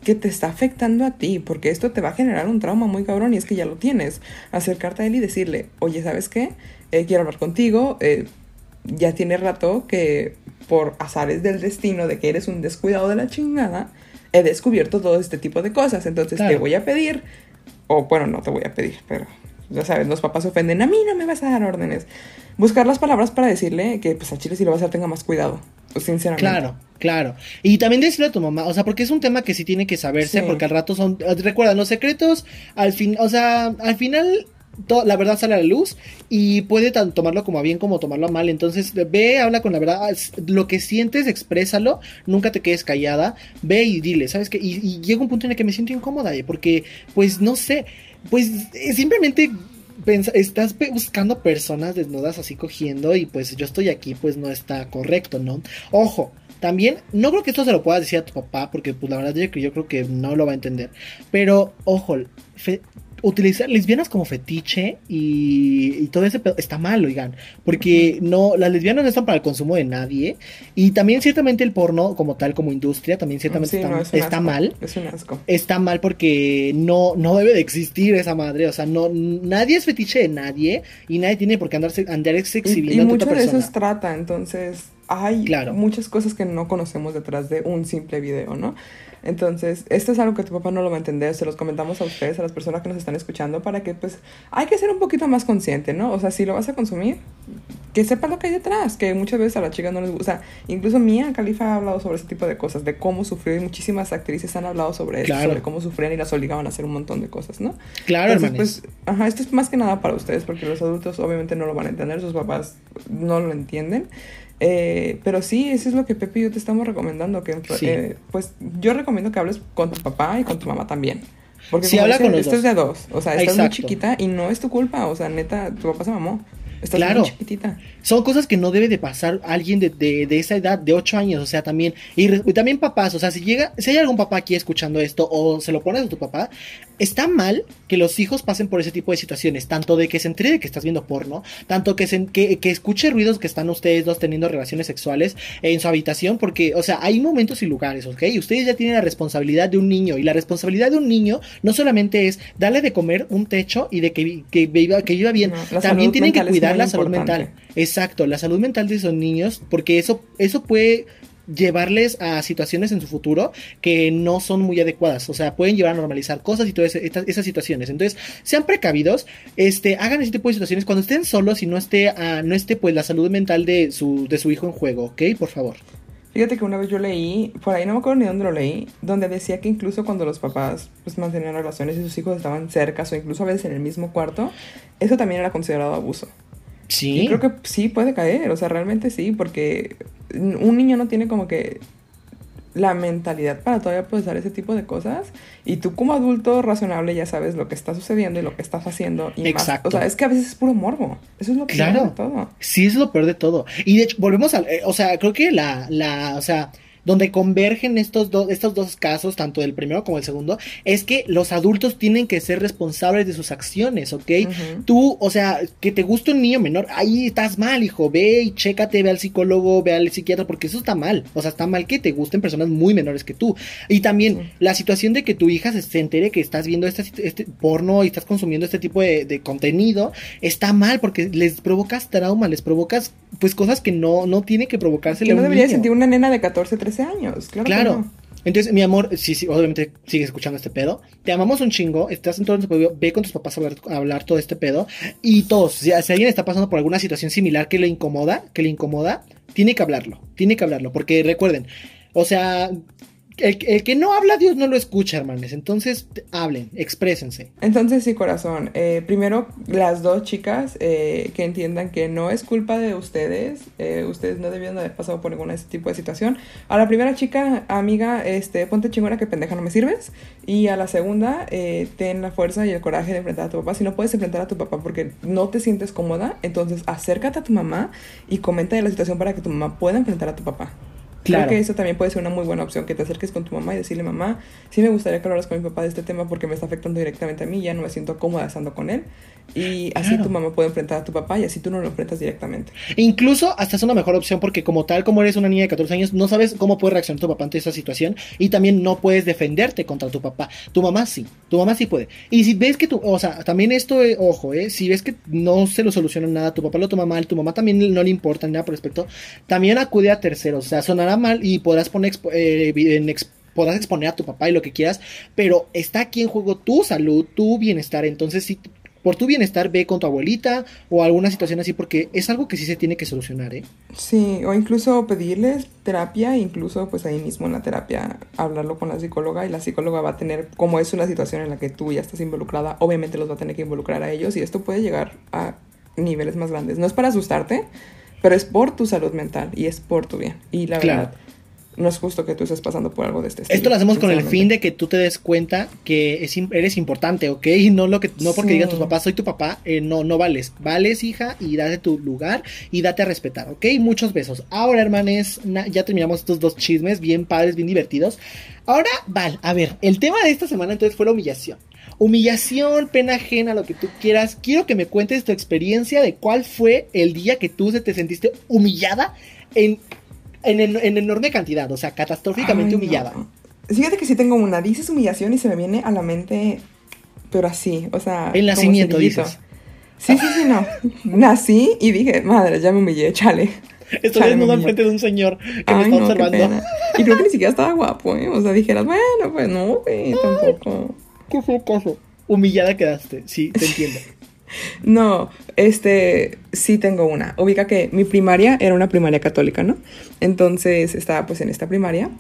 que te está afectando a ti, porque esto te va a generar un trauma muy cabrón y es que ya lo tienes. Acercarte a él y decirle, oye, ¿sabes qué? Eh, quiero hablar contigo, eh, ya tiene rato que por azares del destino de que eres un descuidado de la chingada, he descubierto todo este tipo de cosas. Entonces te voy a pedir, o bueno, no te voy a pedir, pero ya sabes, los papás se ofenden, a mí no me vas a dar órdenes. Buscar las palabras para decirle que pues a Chile si lo vas a hacer tenga más cuidado, sinceramente. Claro, claro. Y también decirle a tu mamá, o sea, porque es un tema que sí tiene que saberse, porque al rato son, recuerda, los secretos, al fin, o sea, al final la verdad sale a la luz y puede tanto tomarlo como a bien como tomarlo a mal. Entonces, ve, habla con la verdad. Lo que sientes, exprésalo. Nunca te quedes callada. Ve y dile, ¿sabes qué? Y, llega un punto en el que me siento incómoda, eh, porque, pues, no sé, pues eh, simplemente estás buscando personas desnudas así cogiendo y pues yo estoy aquí, pues no está correcto, ¿no? Ojo, también, no creo que esto se lo puedas decir a tu papá, porque pues la verdad yo, yo creo que no lo va a entender. Pero, ojo, utilizar lesbianas como fetiche y, todo ese pedo está mal, oigan, porque no las lesbianas no están para el consumo de nadie y también ciertamente el porno como tal como industria también ciertamente está, mal. Es un asco. Está mal porque no no debe de existir esa madre, o sea, no nadie es fetiche de nadie y nadie tiene por qué andarse andar exhibiendo y, y mucho de eso es trata, entonces hay muchas cosas que no conocemos detrás de un simple video, ¿no? Entonces, esto es algo que tu papá no lo va a entender, se los comentamos a ustedes, a las personas que nos están escuchando, para que pues hay que ser un poquito más consciente, ¿no? O sea, si lo vas a consumir, que sepa lo que hay detrás, que muchas veces a las chicas no les gusta. O sea, incluso Mía Califa ha hablado sobre ese tipo de cosas, de cómo sufrió, y muchísimas actrices han hablado sobre eso, sobre cómo sufrían y las obligaban a hacer un montón de cosas, ¿no? Claro, Entonces, pues, ajá, esto es más que nada para ustedes, porque los adultos obviamente no lo van a entender, sus papás no lo entienden. Eh, pero sí, eso es lo que Pepe y yo te estamos recomendando. Que, eh, pues yo recomiendo que hables con tu papá y con tu mamá también. Porque si habla con los esto es de dos. O sea, estás muy chiquita y no es tu culpa. O sea, neta, tu papá se mamó. Estás claro. muy chiquitita. Son cosas que no debe de pasar alguien de, de, de esa edad, de 8 años, o sea, también, y, también papás, o sea, si llega, si hay algún papá aquí escuchando esto, o se lo pones a tu papá, está mal que los hijos pasen por ese tipo de situaciones, tanto de que se entere de que estás viendo porno, tanto que, se, que, que escuche ruidos que están ustedes dos teniendo relaciones sexuales en su habitación, porque, o sea, hay momentos y lugares, ¿ok? Ustedes ya tienen la responsabilidad de un niño, y la responsabilidad de un niño no solamente es darle de comer un techo y de que, que, viva, que viva bien, también tienen que cuidar la salud mental. Exacto, la salud mental de esos niños, porque eso, eso puede llevarles a situaciones en su futuro que no son muy adecuadas, o sea, pueden llevar a normalizar cosas y todas esas situaciones. Entonces, sean precavidos, este, hagan ese tipo de situaciones cuando estén solos y no esté, uh, no esté pues la salud mental de su, de su hijo en juego, ¿ok? Por favor. Fíjate que una vez yo leí, por ahí no me acuerdo ni dónde lo leí, donde decía que incluso cuando los papás pues mantenían relaciones y sus hijos estaban cerca o incluso a veces en el mismo cuarto, eso también era considerado abuso. Sí. Y creo que sí puede caer, o sea, realmente sí, porque un niño no tiene como que la mentalidad para todavía procesar ese tipo de cosas y tú como adulto razonable ya sabes lo que está sucediendo y lo que estás haciendo y Exacto. Más. o sea es que a veces es puro morbo eso es lo peor de todo sí es lo peor de todo y de hecho volvemos al eh, o sea creo que la la o sea donde convergen estos, dos estos dos casos, tanto el primero como el segundo, es que los adultos tienen que ser responsables de sus acciones, ¿ok? Tú, o sea, que te guste un niño menor, ahí estás mal, hijo, ve y chécate, ve al psicólogo, ve al psiquiatra, porque eso está mal, o sea, está mal que te gusten personas muy menores que tú. Y también la situación de que tu hija se, entere que estás viendo este, este, porno y estás consumiendo este tipo de, de contenido, está mal porque les provocas trauma, les provocas pues cosas que no, no tiene que provocarse. Que no debería sentir una nena de 14, 13 años, claro. Claro. Entonces, mi amor, sí, sí, obviamente sigues escuchando este pedo. Te amamos un chingo. Estás en todo el Ve con tus papás a hablar, todo este pedo. Y todos, si, si, alguien está pasando por alguna situación similar que le incomoda, que le incomoda, tiene que hablarlo. Tiene que hablarlo. Porque recuerden, o sea, el, que no habla, Dios no lo escucha, hermanos. Entonces, hablen, exprésense. Entonces, sí, corazón. Eh, primero, las dos chicas eh, que entiendan que no es culpa de ustedes. Eh, ustedes no debieron haber pasado por ningún tipo de situación. A la primera chica, amiga, este, ponte chingona que pendeja no me sirves. Y a la segunda, ten la fuerza y el coraje de enfrentar a tu papá. Si no puedes enfrentar a tu papá porque no te sientes cómoda, entonces acércate a tu mamá y comenta de la situación para que tu mamá pueda enfrentar a tu papá. Claro. Creo que eso también puede ser una muy buena opción, que te acerques con tu mamá y decirle, mamá, sí me gustaría que hablaras con mi papá de este tema porque me está afectando directamente a mí, ya no me siento cómoda estando con él. Y así tu mamá puede enfrentar a tu papá y así tú no lo enfrentas directamente. E incluso hasta es una mejor opción porque como tal, como eres una niña de 14 años, no sabes cómo puede reaccionar tu papá ante esa situación y también no puedes defenderte contra tu papá. Tu mamá sí. Tu mamá sí puede. Y si ves que tu, o sea, también esto, eh, ojo, eh, si ves que no se lo soluciona nada, tu papá lo toma mal, tu mamá también no le importa nada por respecto, también acude a terceros. O sea, sonará mal y podrás poner eh, en podrás exponer a tu papá y lo que quieras, pero está aquí en juego tu salud, tu bienestar. Entonces, si por tu bienestar ve con tu abuelita o alguna situación así, porque es algo que sí se tiene que solucionar, ¿eh? Sí, o incluso pedirles terapia, incluso pues ahí mismo en la terapia hablarlo con la psicóloga y la psicóloga va a tener, como es una situación en la que tú ya estás involucrada, obviamente los va a tener que involucrar a ellos y esto puede llegar a niveles más grandes. No es para asustarte, pero es por tu salud mental y es por tu bien. Y la verdad no es justo que tú estés pasando por algo de este estilo. Esto lo hacemos con el fin de que tú te des cuenta que eres importante, ¿ok? No, lo que, no porque digan tus papás, soy tu papá, eh, no, no vales. Vales, hija, y date tu lugar y date a respetar, ¿ok? Muchos besos. Ahora, hermanes, ya terminamos estos dos chismes bien padres, bien divertidos. Ahora, Val, a ver, el tema de esta semana entonces fue la humillación. Humillación, pena ajena, lo que tú quieras. Quiero que me cuentes tu experiencia de cuál fue el día que tú te sentiste humillada en en, enorme cantidad, o sea, catastróficamente humillada. Fíjate que sí tengo una, dices humillación y se me viene a la mente, pero así, o sea... El nacimiento, dices. Sí, sí, sí, no. Nací y dije, madre, ya me humillé, chale. Estoy desnudo al frente de un señor que me está observando. Y creo que ni siquiera estaba guapo, ¿eh? O sea, dijeras, bueno, pues no, güey, tampoco. Humillada quedaste, sí, te entiendo. No, este, sí tengo una. Ubica que mi primaria era una primaria católica, ¿no? Entonces estaba pues en esta primaria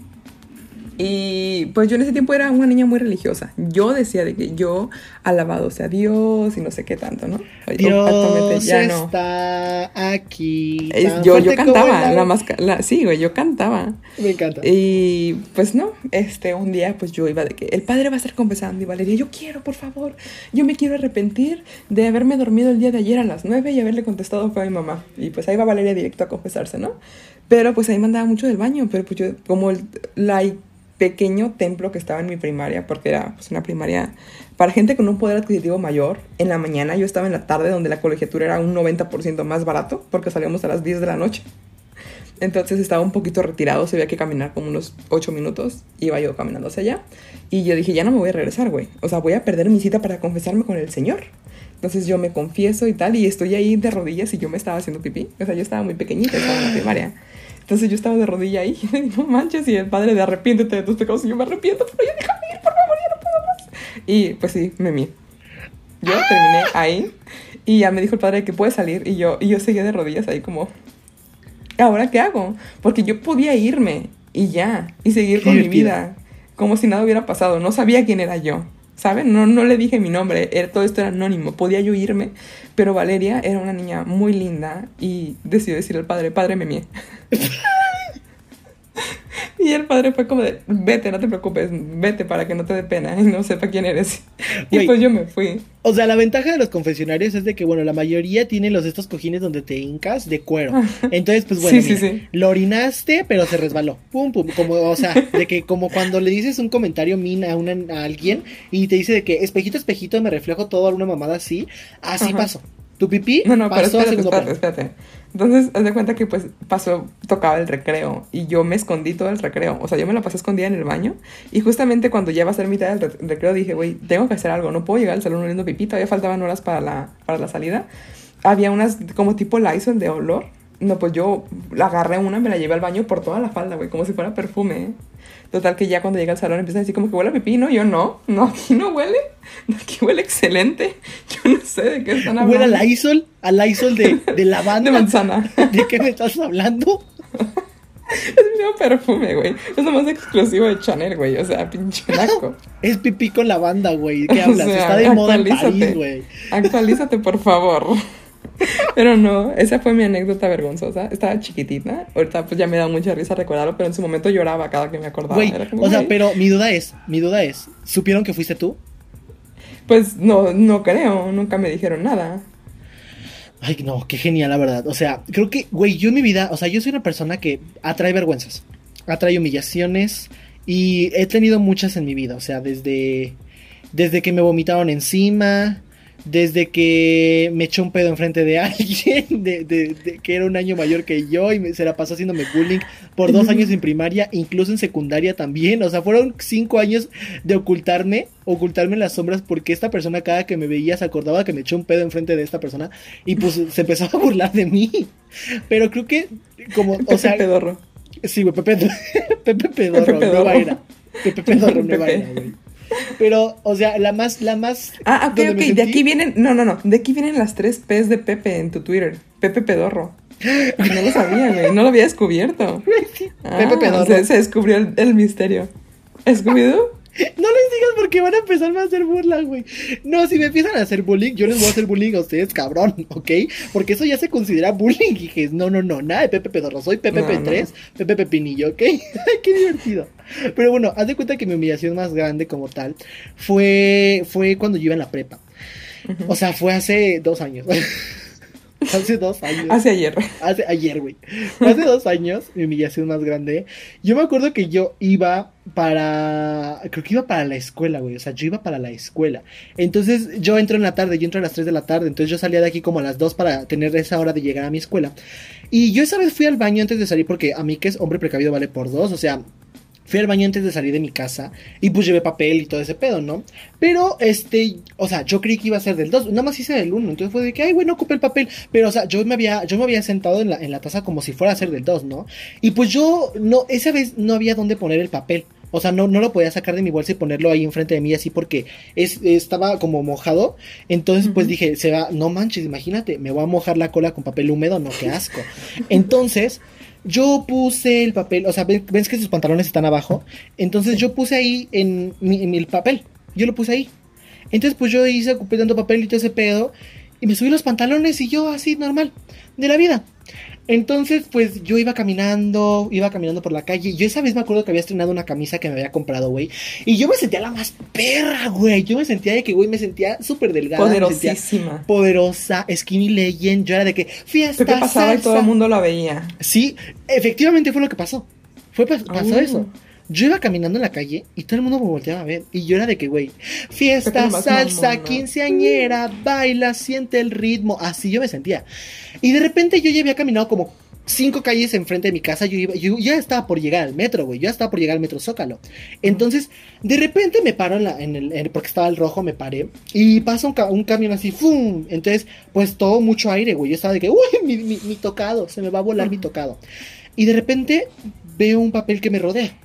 y pues yo en ese tiempo era una niña muy religiosa. Yo decía de que yo alabado sea Dios y no sé qué tanto, ¿no? Dios ya no. está aquí. yo, yo cantaba, la, más, sí, güey, yo cantaba. Me encanta. Y pues no, este, un día pues yo iba de que el padre va a estar confesando y Valeria, yo quiero, por favor, yo me quiero arrepentir de haberme dormido el día de ayer a las nueve y haberle contestado fue a mi mamá. Y pues ahí va Valeria directo a confesarse, ¿no? Pero pues ahí mandaba mucho del baño, pero pues yo como el, la pequeño templo que estaba en mi primaria, porque era pues, una primaria para gente con un poder adquisitivo mayor. En la mañana yo estaba en la tarde, donde la colegiatura era un 90% más barato, porque salíamos a las 10 de la noche. Entonces estaba un poquito retirado, se había que caminar como unos 8 minutos, iba yo caminando hacia allá. Y yo dije, ya no me voy a regresar, güey. O sea, voy a perder mi cita para confesarme con el Señor. Entonces yo me confieso y tal, y estoy ahí de rodillas y yo me estaba haciendo pipí. O sea, yo estaba muy pequeñita, estaba en la primaria. Entonces yo estaba de rodilla ahí, y no manches, y el padre de arrepiéntete de tus pecados, y yo me arrepiento, pero ya déjame ir, por favor, ya no puedo más. Y pues sí, me mi. Yo terminé ahí, y ya me dijo el padre que puede salir, y yo, y yo seguía de rodillas ahí como, ¿ahora qué hago? Porque yo podía irme, y ya, y seguir con mi vida, como si nada hubiera pasado, no sabía quién era yo. ¿Saben? No, no le dije mi nombre, era, todo esto era anónimo, podía yo irme, pero Valeria era una niña muy linda y decidió decir al padre, padre me mie. Y el padre fue como de, vete, no te preocupes, vete para que no te dé pena y no sepa quién eres. Y pues yo me fui. O sea, la ventaja de los confesionarios es de que, bueno, la mayoría tiene los estos cojines donde te hincas de cuero. Entonces, pues bueno, lo orinaste, pero se resbaló. Pum, pum, como, o sea, de que como cuando le dices un comentario min a, una, a alguien y te dice de que espejito, espejito, me reflejo todo, alguna mamada así, así pasó. Tu pipí no, no, pasó pero espérate, espérate, Entonces, haz de cuenta que pues pasó, tocaba el recreo y yo me escondí todo el recreo. O sea, yo me la pasé escondida en el baño y justamente cuando ya va a ser mitad del recreo dije, güey, tengo que hacer algo, no puedo llegar al salón oliendo pipí, todavía faltaban horas para la, para la salida. Había unas como tipo Lysol de olor. No, pues yo la agarré una, me la llevé al baño por toda la falda, güey, como si fuera perfume. ¿eh? Total que ya cuando llega al salón empiezan a decir como que huele a pipí, ¿no? Yo no, no, aquí no huele, aquí huele excelente. No sé de qué están hablando. ¿Huele a Lysol? ¿A Lysol de, de lavanda? De manzana. ¿De qué me estás hablando? es mi nuevo perfume, güey. Es lo más exclusivo de Chanel, güey. O sea, pinche naco. Es pipí con lavanda, güey. ¿Qué hablas? Está de moda en París, güey. Actualízate, por favor. Pero no, esa fue mi anécdota vergonzosa. Estaba chiquitita. Ahorita pues ya me da mucha risa recordarlo, pero en su momento lloraba cada que me acordaba. o sea, pero mi duda es, mi duda es, ¿supieron que fuiste tú? Pues no, no creo, nunca me dijeron nada. Ay, no, qué genial, la verdad. O sea, creo que, güey, yo en mi vida, o sea, yo soy una persona que atrae vergüenzas, atrae humillaciones y he tenido muchas en mi vida. O sea, desde, desde que me vomitaron encima, desde que me echó un pedo enfrente de alguien, de, de- de- que era un año mayor que yo y me- se la pasó haciéndome bullying por dos años en primaria, incluso en secundaria también. O sea, fueron cinco años de ocultarme, ocultarme en las sombras porque esta persona cada que me veía se acordaba que me echó un pedo enfrente de esta persona y pues se empezó a burlar de mí. Pero creo que como, o Pepe sea, pedorro. Sí, güey, Pepe, Pepe Pedorro, Pepe Pedorro. nueva era. Pepe Pedorro, nueva era, güey. Pero, o sea, la más, la más. Ah, ok, donde ok. me De aquí vienen. No, no, no. De aquí vienen las tres P's de Pepe en tu Twitter. Pepe Pedorro. No lo sabía, güey. No lo había descubierto. Ah, Pepe Pedorro. Se, se descubrió el, el misterio. ¿Scooby-Doo? No les digas porque van a empezarme a hacer burla, güey. No, si me empiezan a hacer bullying, yo les voy a hacer bullying a ustedes, cabrón, ¿ok? Porque eso ya se considera bullying. Y dije, no, no, no, nada de Pepe Pedorro, soy Pepe No, P3, Pepe Pepinillo, ¿ok? Ay, qué divertido. Pero bueno, haz de cuenta que mi humillación más grande como tal fue, fue cuando yo iba en la prepa. O sea, fue hace dos años. hace dos años. Hace ayer. Hace ayer, güey. Hace dos años, mi humillación más grande. Yo me acuerdo que yo iba para. Creo que iba para la escuela, güey. O sea, yo iba para la escuela. Entonces, yo entro en la tarde, yo entro a las 3 de la tarde. Entonces, yo salía de aquí como a las 2 para tener esa hora de llegar a mi escuela. Y yo esa vez fui al baño antes de salir porque a mí, que es hombre precavido, vale por dos. O sea. Fui al baño antes de salir de mi casa y pues llevé papel y todo ese pedo, ¿no? Pero, este, o sea, yo creí que iba a ser del 2, nada más hice del 1, entonces fue de que, ay, bueno, ocupé el papel, pero, o sea, yo me había, yo me había sentado en la, en la taza como si fuera a ser del 2, ¿no? Y pues yo, no, esa vez no había dónde poner el papel, o sea, no, no lo podía sacar de mi bolsa y ponerlo ahí enfrente de mí así porque es, estaba como mojado, entonces pues dije, se va, no manches, imagínate, me voy a mojar la cola con papel húmedo, no, qué asco. Entonces... Yo puse el papel, o sea, ves que sus pantalones están abajo. Entonces yo puse ahí en mi, en el papel. Yo lo puse ahí. Entonces pues yo hice, ocupé tanto papel y todo ese pedo. Y me subí los pantalones y yo así normal. De la vida. Entonces pues yo iba caminando, iba caminando por la calle. Yo esa vez me acuerdo que había estrenado una camisa que me había comprado, güey. Y yo me sentía la más perra, güey. Yo me sentía de que, güey, me sentía súper delgada. Poderosísima. poderosa, skinny legend. Yo era de que fiesta, Pepe pasaba y todo el mundo la veía. Sí, efectivamente fue lo que pasó. Fue pas- pasó Oh. eso. Yo iba caminando en la calle y todo el mundo me volteaba a ver. Y yo era de que, güey, fiesta, salsa, quinceañera, baila, siente el ritmo. Así yo me sentía. Y de repente yo ya había caminado como cinco calles enfrente de mi casa. Yo, iba, yo ya estaba por llegar al metro, güey. Yo ya estaba por llegar al metro Zócalo. Entonces, de repente me paro en la, en el, en- porque estaba el rojo, me paré. Y pasa un, un camión así, ¡fum! Entonces, pues todo mucho aire, güey. Yo estaba de que, uy, mi, mi- mi tocado, se me va a volar mi tocado. Y de repente veo un papel que me rodea.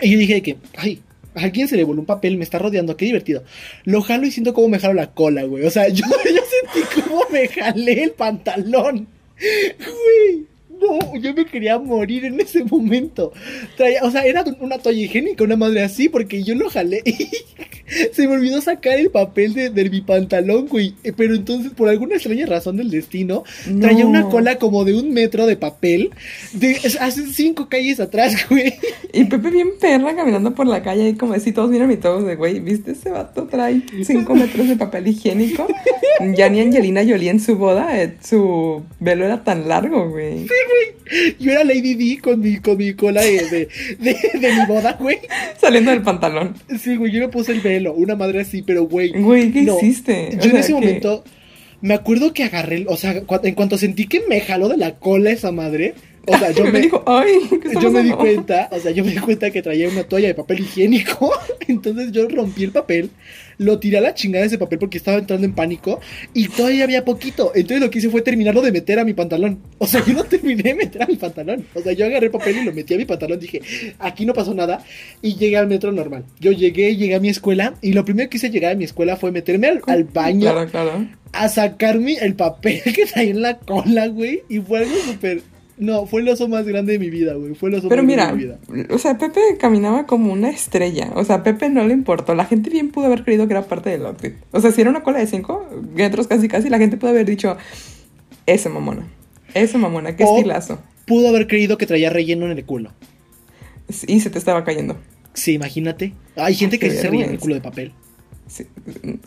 Y yo dije que, ay, a alguien se le voló un papel, me está rodeando, qué divertido. Lo jalo y siento como me jalo la cola, güey. O sea, yo, yo sentí como me jalé el pantalón. Güey, no, yo me quería morir en ese momento. Traía- o sea, era una toalla higiénica, una madre así, porque yo lo jalé y se me olvidó sacar el papel de, de mi pantalón, güey. Eh, Pero entonces, por alguna extraña razón del destino, traía una cola como de un metro de papel, de hace cinco calles atrás, güey. Y Pepe bien perra caminando por la calle y como así todos miran y todos de güey, ¿viste ese vato trae 5 metros de papel higiénico? Ya ni Angelina Jolie en su boda, eh, su velo era tan largo, güey. Yo era Lady D con mi, con mi cola de, de, de- de mi boda, güey. Saliendo del pantalón. Sí, güey, yo me puse el velo, una madre así, pero güey. Güey, ¿qué no. hiciste? O Yo en sea, ese que- momento me acuerdo que agarré, o sea, en cuanto sentí que me jaló de la cola esa madre, o sea, yo me me, dijo, ay, ¿qué está yo me di pasando?" cuenta, o sea, yo me di cuenta que traía una toalla de papel higiénico, entonces yo rompí el papel, lo tiré a la chingada ese papel porque estaba entrando en pánico y todavía había poquito, entonces lo que hice fue terminarlo de meter a mi pantalón, o sea, yo no terminé de meter a mi pantalón, o sea, yo agarré el papel y lo metí a mi pantalón, dije, aquí no pasó nada y llegué al metro normal, yo llegué, llegué a mi escuela y lo primero que hice llegar a mi escuela fue meterme al, al baño Claro, claro. a sacarme el papel que traía en la cola, güey. Y fue algo súper. No, fue el oso más grande de mi vida, güey. Fue el oso Pero más mira, grande de mi vida. o sea, Pepe caminaba como una estrella. O sea, a Pepe no le importó. La gente bien pudo haber creído que era parte del outfit. O sea, si era una cola de 5 metros casi casi, la gente pudo haber dicho, ese mamona. Ese mamona, qué O- estilazo. Pudo haber creído que traía relleno en el culo. Y se te estaba cayendo. Sí, imagínate. Hay gente que se ríe en el culo de papel. Sí,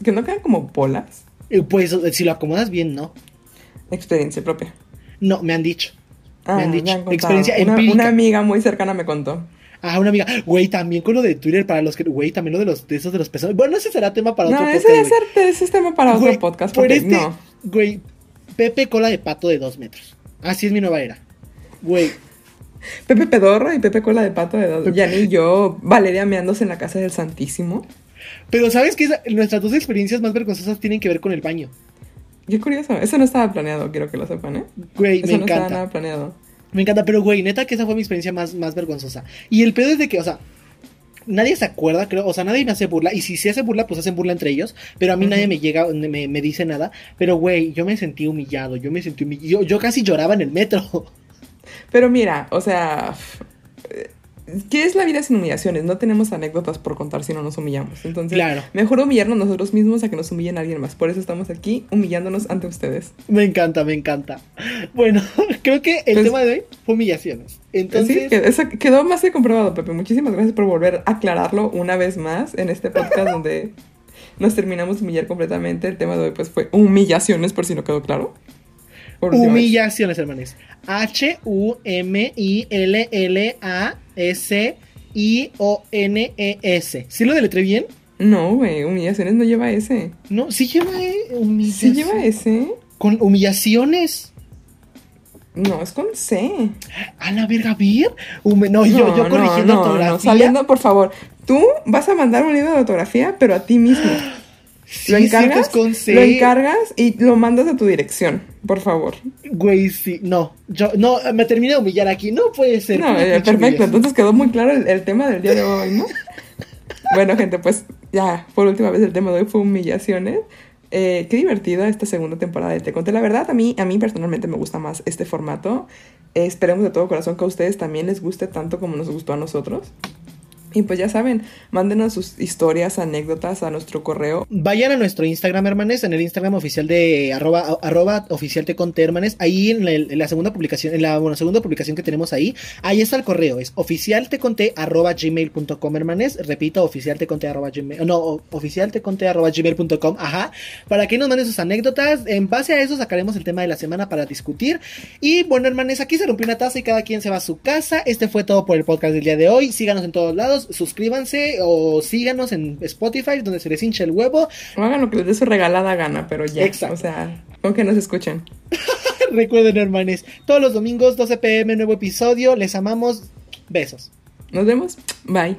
Que no quedan como bolas. Eh, Pues si lo acomodas bien, no. Experiencia propia. No, me han dicho. Me han dicho. Experiencia una, empírica. una amiga muy cercana me contó. Ah, una amiga. Güey, también con lo de Twitter para los que. Güey, también lo de los de esos de los pesos. Bueno, ese será tema para otro No, podcast. ese debe güey. ser ese es tema para Güey, otro podcast. por Porque este- no. Güey, Pepe cola de pato de dos metros. Así es mi nueva era. Güey, Pepe Pedorro y Pepe Cola de Pato de dos. Yani y yo, Valeria meándose en la casa del Santísimo. pero ¿sabes qué? Nuestras dos experiencias más vergonzosas tienen que ver con el baño. Qué curioso. Eso no estaba planeado, quiero que lo sepan, ¿eh? Güey, Eso me no estaba encanta. nada planeado. Me encanta, pero güey, neta que esa fue mi experiencia más, más vergonzosa. Y el pedo es de que, o sea, nadie se acuerda, creo, o sea, nadie me hace burla. Y si se hace burla, pues hacen burla entre ellos. Pero a mí nadie me llega, me, me dice nada. Pero güey, yo me sentí humillado, yo me sentí humillado. Yo, yo casi lloraba en el metro. Pero mira, o sea, ¿qué es la vida sin humillaciones? No tenemos anécdotas por contar si no nos humillamos. Entonces, Claro. mejor humillarnos nosotros mismos a que nos humillen a alguien más. Por eso estamos aquí humillándonos ante ustedes. Me encanta, me encanta. Bueno, creo que el Pues- tema de hoy fue humillaciones. Entonces, sí, quedó más que comprobado, Pepe. Muchísimas gracias por volver a aclararlo una vez más en este podcast donde nos terminamos de humillar completamente. El tema de hoy pues fue humillaciones, por si no quedó claro. Humillaciones, hermanos. H-U-M-I-L-L-A-S-I-O-N-E-S. ¿Sí lo deletré bien? No, güey, humillaciones no lleva ese. No, sí lleva eh, ¿Sí humillaciones. lleva ese? Con humillaciones. No, es con C. A la verga. Hume- no, yo, yo corrigiendo no, ortografía. No, saliendo, por favor. Tú vas a mandar un libro de ortografía, pero a ti mismo. Sí, lo encargas, lo encargas y lo mandas a tu dirección, por favor. Güey, sí. No, yo, no, me terminé de humillar aquí. No puede ser. No, eh, perfecto, entonces quedó muy claro el, el tema del día de hoy, ¿no? bueno, gente, pues ya, por última vez el tema de hoy fue humillaciones. Eh, qué divertida esta segunda temporada de Te Conté. La verdad, a mí, a mí personalmente me gusta más este formato. Eh, esperemos de todo corazón que a ustedes también les guste tanto como nos gustó a nosotros. Y pues ya saben, mándenos sus historias, anécdotas a nuestro correo. Vayan a nuestro Instagram, hermanes, en el Instagram oficial de arroba, arroba oficial te hermanes. Ahí en, la segunda publicación, en la bueno, segunda publicación que tenemos ahí, ahí está el correo, es oficial te conté arroba gmail.com, hermanes. Repito, oficial te arroba gmail, no, oficial te conté arroba gmail.com, ajá, para que nos manden sus anécdotas. En base a eso sacaremos el tema de la semana para discutir. Y bueno, hermanes, aquí se rompió una taza y cada quien se va a su casa. Este fue todo por el podcast del día de hoy. Síganos en todos lados, suscríbanse o síganos en Spotify, donde se les hincha el huevo. O hagan lo que les dé su regalada gana, pero ya. Exacto. O sea, con que nos escuchen. Recuerden, hermanes, todos los domingos, 12 pm, nuevo episodio. Les amamos. Besos. Nos vemos. Bye.